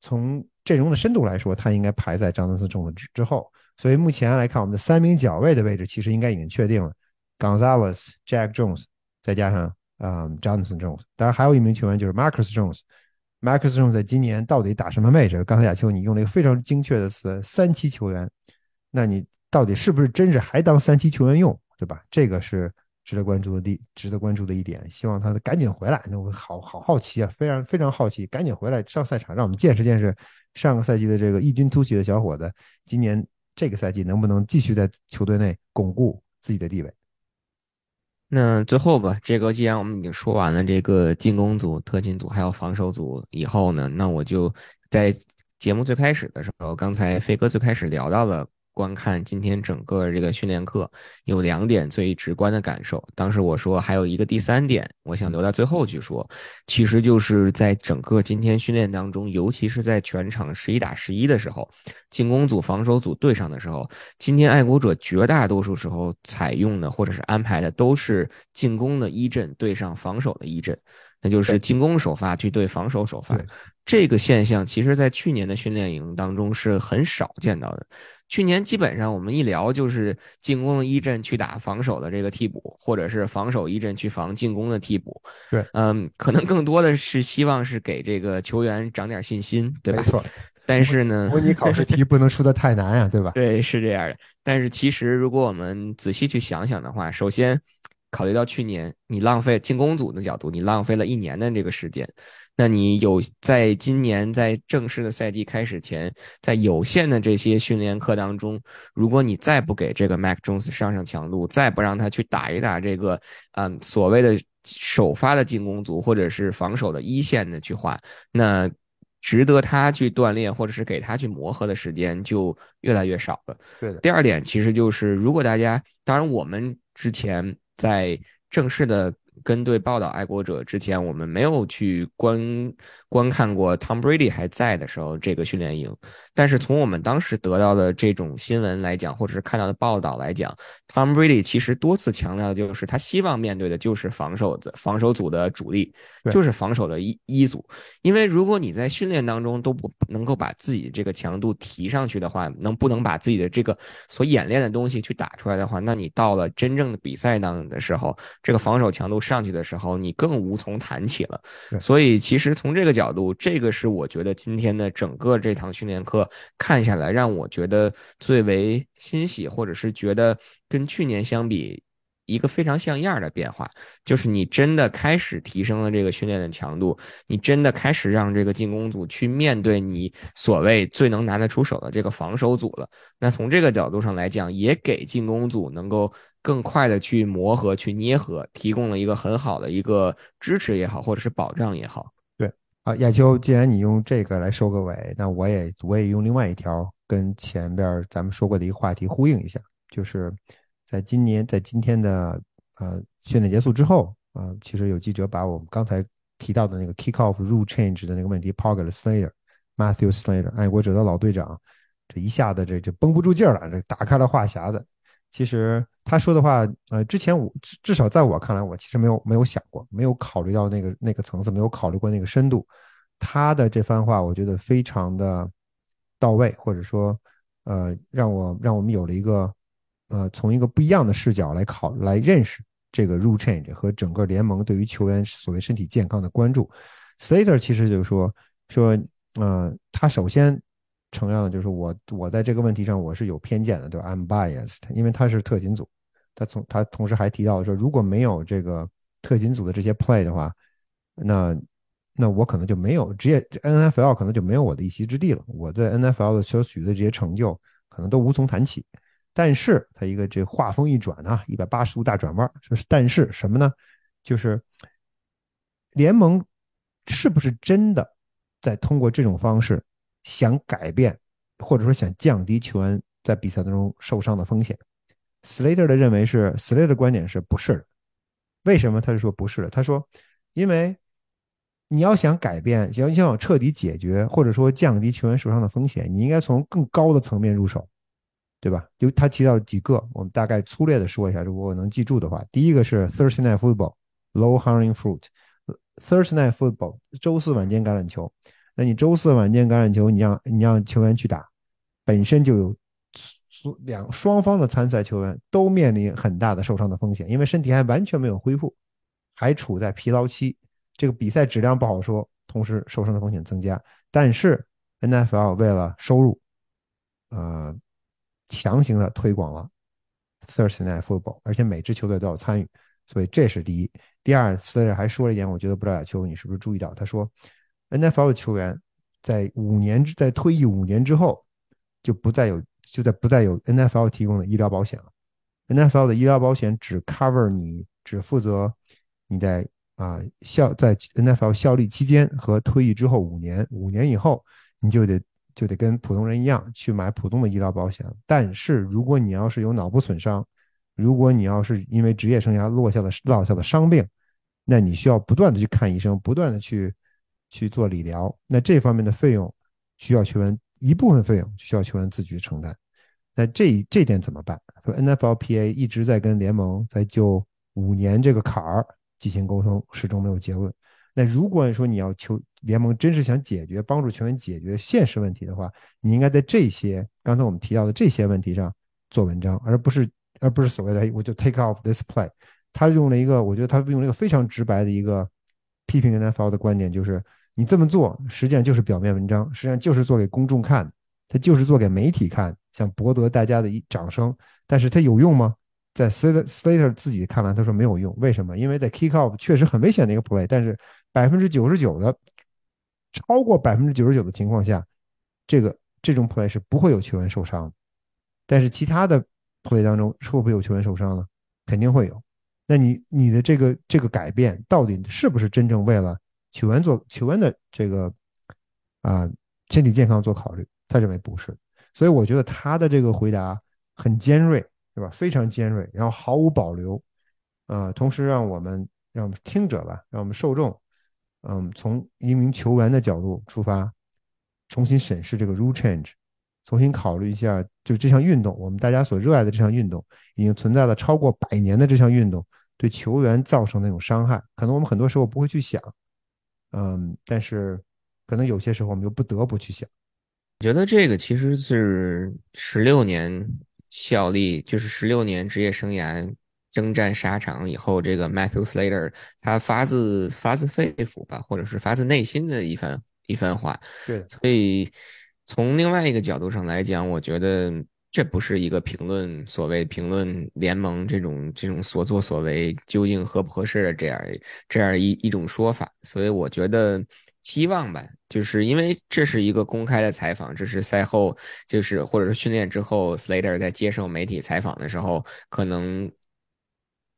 从阵容的深度来说，他应该排在张德斯中的之之后。所以目前来看，我们的三名角位的位置其实应该已经确定了：Gonzalez、Jack Jones，再加上啊 Jonathan Jones。当然还有一名球员就是 Marcus Jones。Marcus Jones 在今年到底打什么位置？刚才亚秋你用了一个非常精确的词“三期球员”，那你到底是不是真是还当三期球员用，对吧？这个是。值得关注的地，值得关注的一点，希望他赶紧回来。那我好好好奇啊，非常非常好奇，赶紧回来上赛场，让我们见识见识上个赛季的这个异军突起的小伙子，今年这个赛季能不能继续在球队内巩固自己的地位？那最后吧，这个既然我们已经说完了这个进攻组、特勤组还有防守组以后呢，那我就在节目最开始的时候，刚才飞哥最开始聊到了。观看今天整个这个训练课，有两点最直观的感受。当时我说还有一个第三点，我想留到最后去说，其实就是在整个今天训练当中，尤其是在全场十一打十一的时候，进攻组、防守组对上的时候，今天爱国者绝大多数时候采用的或者是安排的都是进攻的一阵对上防守的一阵，那就是进攻首发去对防守首发。这个现象其实在去年的训练营当中是很少见到的。去年基本上我们一聊就是进攻的一阵去打防守的这个替补，或者是防守一阵去防进攻的替补。对，嗯，可能更多的是希望是给这个球员长点信心，对吧？没错。但是呢，模拟考试题不能出的太难呀，对吧？<laughs> 对，是这样的。但是其实如果我们仔细去想想的话，首先考虑到去年你浪费进攻组的角度，你浪费了一年的这个时间。那你有在今年在正式的赛季开始前，在有限的这些训练课当中，如果你再不给这个 Mac Jones 上上强度，再不让他去打一打这个，嗯，所谓的首发的进攻组或者是防守的一线的去换，那值得他去锻炼或者是给他去磨合的时间就越来越少了。对的。第二点其实就是，如果大家，当然我们之前在正式的。跟对报道爱国者之前，我们没有去关观看过 Tom Brady 还在的时候这个训练营。但是从我们当时得到的这种新闻来讲，或者是看到的报道来讲，Tom Brady 其实多次强调的就是他希望面对的就是防守的防守组的主力，就是防守的一一组。因为如果你在训练当中都不能够把自己这个强度提上去的话，能不能把自己的这个所演练的东西去打出来的话，那你到了真正的比赛当的时候，这个防守强度上去的时候，你更无从谈起了。所以其实从这个角度，这个是我觉得今天的整个这堂训练课看下来，让我觉得最为欣喜，或者是觉得跟去年相比。一个非常像样的变化，就是你真的开始提升了这个训练的强度，你真的开始让这个进攻组去面对你所谓最能拿得出手的这个防守组了。那从这个角度上来讲，也给进攻组能够更快的去磨合、去捏合，提供了一个很好的一个支持也好，或者是保障也好。啊，亚秋，既然你用这个来收个尾，那我也我也用另外一条跟前边咱们说过的一个话题呼应一下，就是。在今年，在今天的呃训练结束之后啊，其实有记者把我们刚才提到的那个 kick off rule change 的那个问题抛给了 Slater，Matthew Slater，爱国者的老队长，这一下子这这绷不住劲儿了，这打开了话匣子。其实他说的话，呃，之前我至至少在我看来，我其实没有没有想过，没有考虑到那个那个层次，没有考虑过那个深度。他的这番话，我觉得非常的到位，或者说，呃，让我让我们有了一个。呃，从一个不一样的视角来考来认识这个 rule change 和整个联盟对于球员所谓身体健康的关注。Slater 其实就是说说，呃，他首先承认了，就是我我在这个问题上我是有偏见的，对吧？I'm biased，因为他是特勤组。他从他同时还提到说，如果没有这个特勤组的这些 play 的话，那那我可能就没有职业 NFL 可能就没有我的一席之地了。我在 NFL 的所取得这些成就，可能都无从谈起。但是他一个这话锋一转啊，一百八十度大转弯，说是但是什么呢？就是联盟是不是真的在通过这种方式想改变，或者说想降低球员在比赛当中受伤的风险？Slater 的认为是，Slater 的观点是不是的？为什么他是说不是的？他说，因为你要想改变，想想彻底解决，或者说降低球员受伤的风险，你应该从更高的层面入手。对吧？就他提到了几个，我们大概粗略的说一下，如果我能记住的话，第一个是 Thursday Night Football，Low Hanging Fruit，Thursday Night Football，周四晚间橄榄球。那你周四晚间橄榄球，你让你让球员去打，本身就有两双方的参赛球员都面临很大的受伤的风险，因为身体还完全没有恢复，还处在疲劳期，这个比赛质量不好说，同时受伤的风险增加。但是 NFL 为了收入，呃。强行的推广了 Thursday Night Football，而且每支球队都要参与，所以这是第一。第二，斯特还说了一点，我觉得不知道亚秋你是不是注意到，他说 NFL 的球员在五年在退役五年之后就不再有就在不再有 NFL 提供的医疗保险了。NFL 的医疗保险只 cover 你，只负责你在啊效在 NFL 效力期间和退役之后五年，五年以后你就得。就得跟普通人一样去买普通的医疗保险。但是如果你要是有脑部损伤，如果你要是因为职业生涯落下的落下的伤病，那你需要不断的去看医生，不断的去去做理疗。那这方面的费用需要球员一部分费用需要球员自己承担。那这这点怎么办？说 NFLPA 一直在跟联盟在就五年这个坎儿进行沟通，始终没有结论。那如果说你要求联盟真是想解决帮助球员解决现实问题的话，你应该在这些刚才我们提到的这些问题上做文章，而不是而不是所谓的我就 take off this play。他用了一个，我觉得他用了一个非常直白的一个批评 NFL 的观点，就是你这么做实际上就是表面文章，实际上就是做给公众看的，他就是做给媒体看，想博得大家的一掌声。但是他有用吗？在 Slater 自己看来，他说没有用。为什么？因为在 kick off 确实很危险的一个 play，但是百分之九十九的，超过百分之九十九的情况下，这个这种 play 是不会有球员受伤的。但是其他的 play 当中，会不会有球员受伤呢？肯定会有。那你你的这个这个改变，到底是不是真正为了球员做球员的这个啊身体健康做考虑？他认为不是。所以我觉得他的这个回答很尖锐。对吧？非常尖锐，然后毫无保留，呃，同时让我们让我们听者吧，让我们受众，嗯，从一名球员的角度出发，重新审视这个 rule change，重新考虑一下，就这项运动，我们大家所热爱的这项运动，已经存在了超过百年的这项运动，对球员造成那种伤害，可能我们很多时候不会去想，嗯，但是可能有些时候我们又不得不去想。我觉得这个其实是十六年效力，就是十六年职业生涯。征战沙场以后，这个 Matthew Slater 他发自发自肺腑吧，或者是发自内心的一番一番话。对，所以从另外一个角度上来讲，我觉得这不是一个评论所谓评论联盟这种这种所作所为究竟合不合适的这样这样一一种说法。所以我觉得期望吧，就是因为这是一个公开的采访，这是赛后就是或者是训练之后，Slater 在接受媒体采访的时候可能。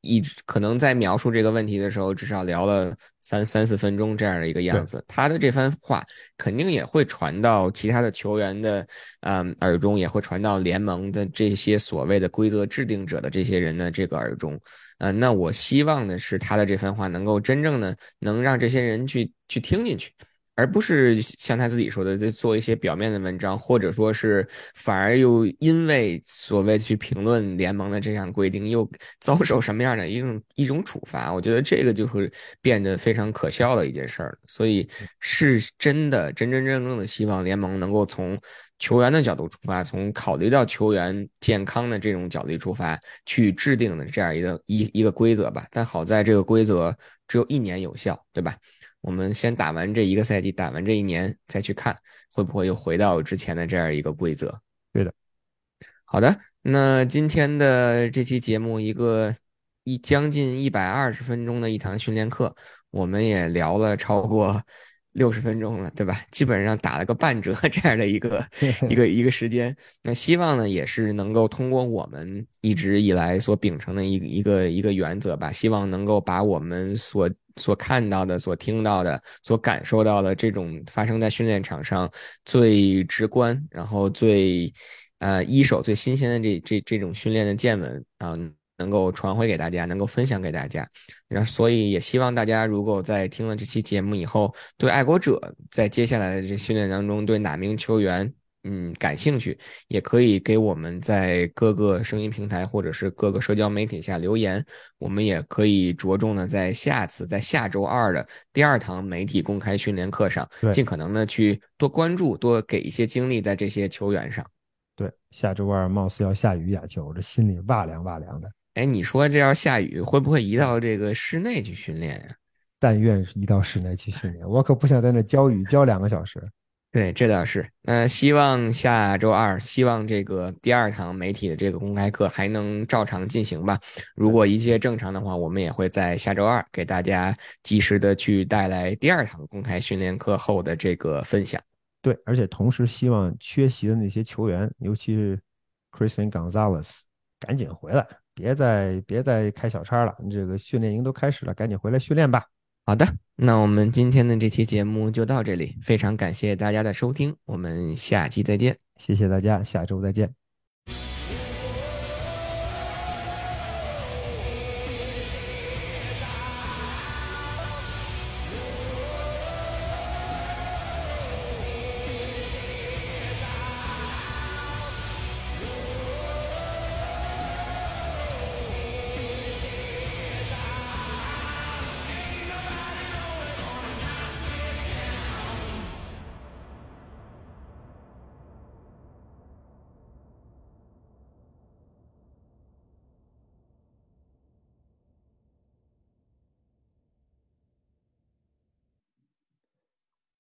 一直可能在描述这个问题的时候，至少聊了三三四分钟这样的一个样子。他的这番话肯定也会传到其他的球员的嗯耳中，也会传到联盟的这些所谓的规则制定者的这些人的这个耳中。嗯，那我希望的是他的这番话能够真正的能让这些人去去听进去。而不是像他自己说的，在做一些表面的文章，或者说是反而又因为所谓去评论联盟的这项规定，又遭受什么样的一种一种处罚？我觉得这个就会变得非常可笑的一件事儿。所以是真的真真正正的希望联盟能够从球员的角度出发，从考虑到球员健康的这种角度出发，去制定的这样一个一一个规则吧。但好在这个规则只有一年有效，对吧？我们先打完这一个赛季，打完这一年，再去看会不会又回到之前的这样一个规则。对的，好的，那今天的这期节目，一个一将近一百二十分钟的一堂训练课，我们也聊了超过。六十分钟了，对吧？基本上打了个半折 <laughs> 这样的一个 <laughs> 一个一个时间。那希望呢，也是能够通过我们一直以来所秉承的一个一个一个原则吧，希望能够把我们所所看到的、所听到的、所感受到的这种发生在训练场上最直观，然后最呃一手、最新鲜的这这这种训练的见闻啊。能够传回给大家，能够分享给大家，然后所以也希望大家，如果在听了这期节目以后，对爱国者在接下来的这训练当中，对哪名球员，嗯，感兴趣，也可以给我们在各个声音平台或者是各个社交媒体下留言，我们也可以着重的在下次，在下周二的第二堂媒体公开训练课上，尽可能的去多关注，多给一些精力在这些球员上。对，下周二貌似要下雨呀，球，这心里哇凉哇凉的。哎，你说这要下雨，会不会移到这个室内去训练呀？但愿移到室内去训练，我可不想在那浇雨浇两个小时。对，这倒是。那希望下周二，希望这个第二堂媒体的这个公开课还能照常进行吧。如果一切正常的话，我们也会在下周二给大家及时的去带来第二堂公开训练课后的这个分享。对，而且同时希望缺席的那些球员，尤其是 Christian Gonzalez，赶紧回来。别再别再开小差了，你这个训练营都开始了，赶紧回来训练吧。好的，那我们今天的这期节目就到这里，非常感谢大家的收听，我们下期再见，谢谢大家，下周再见。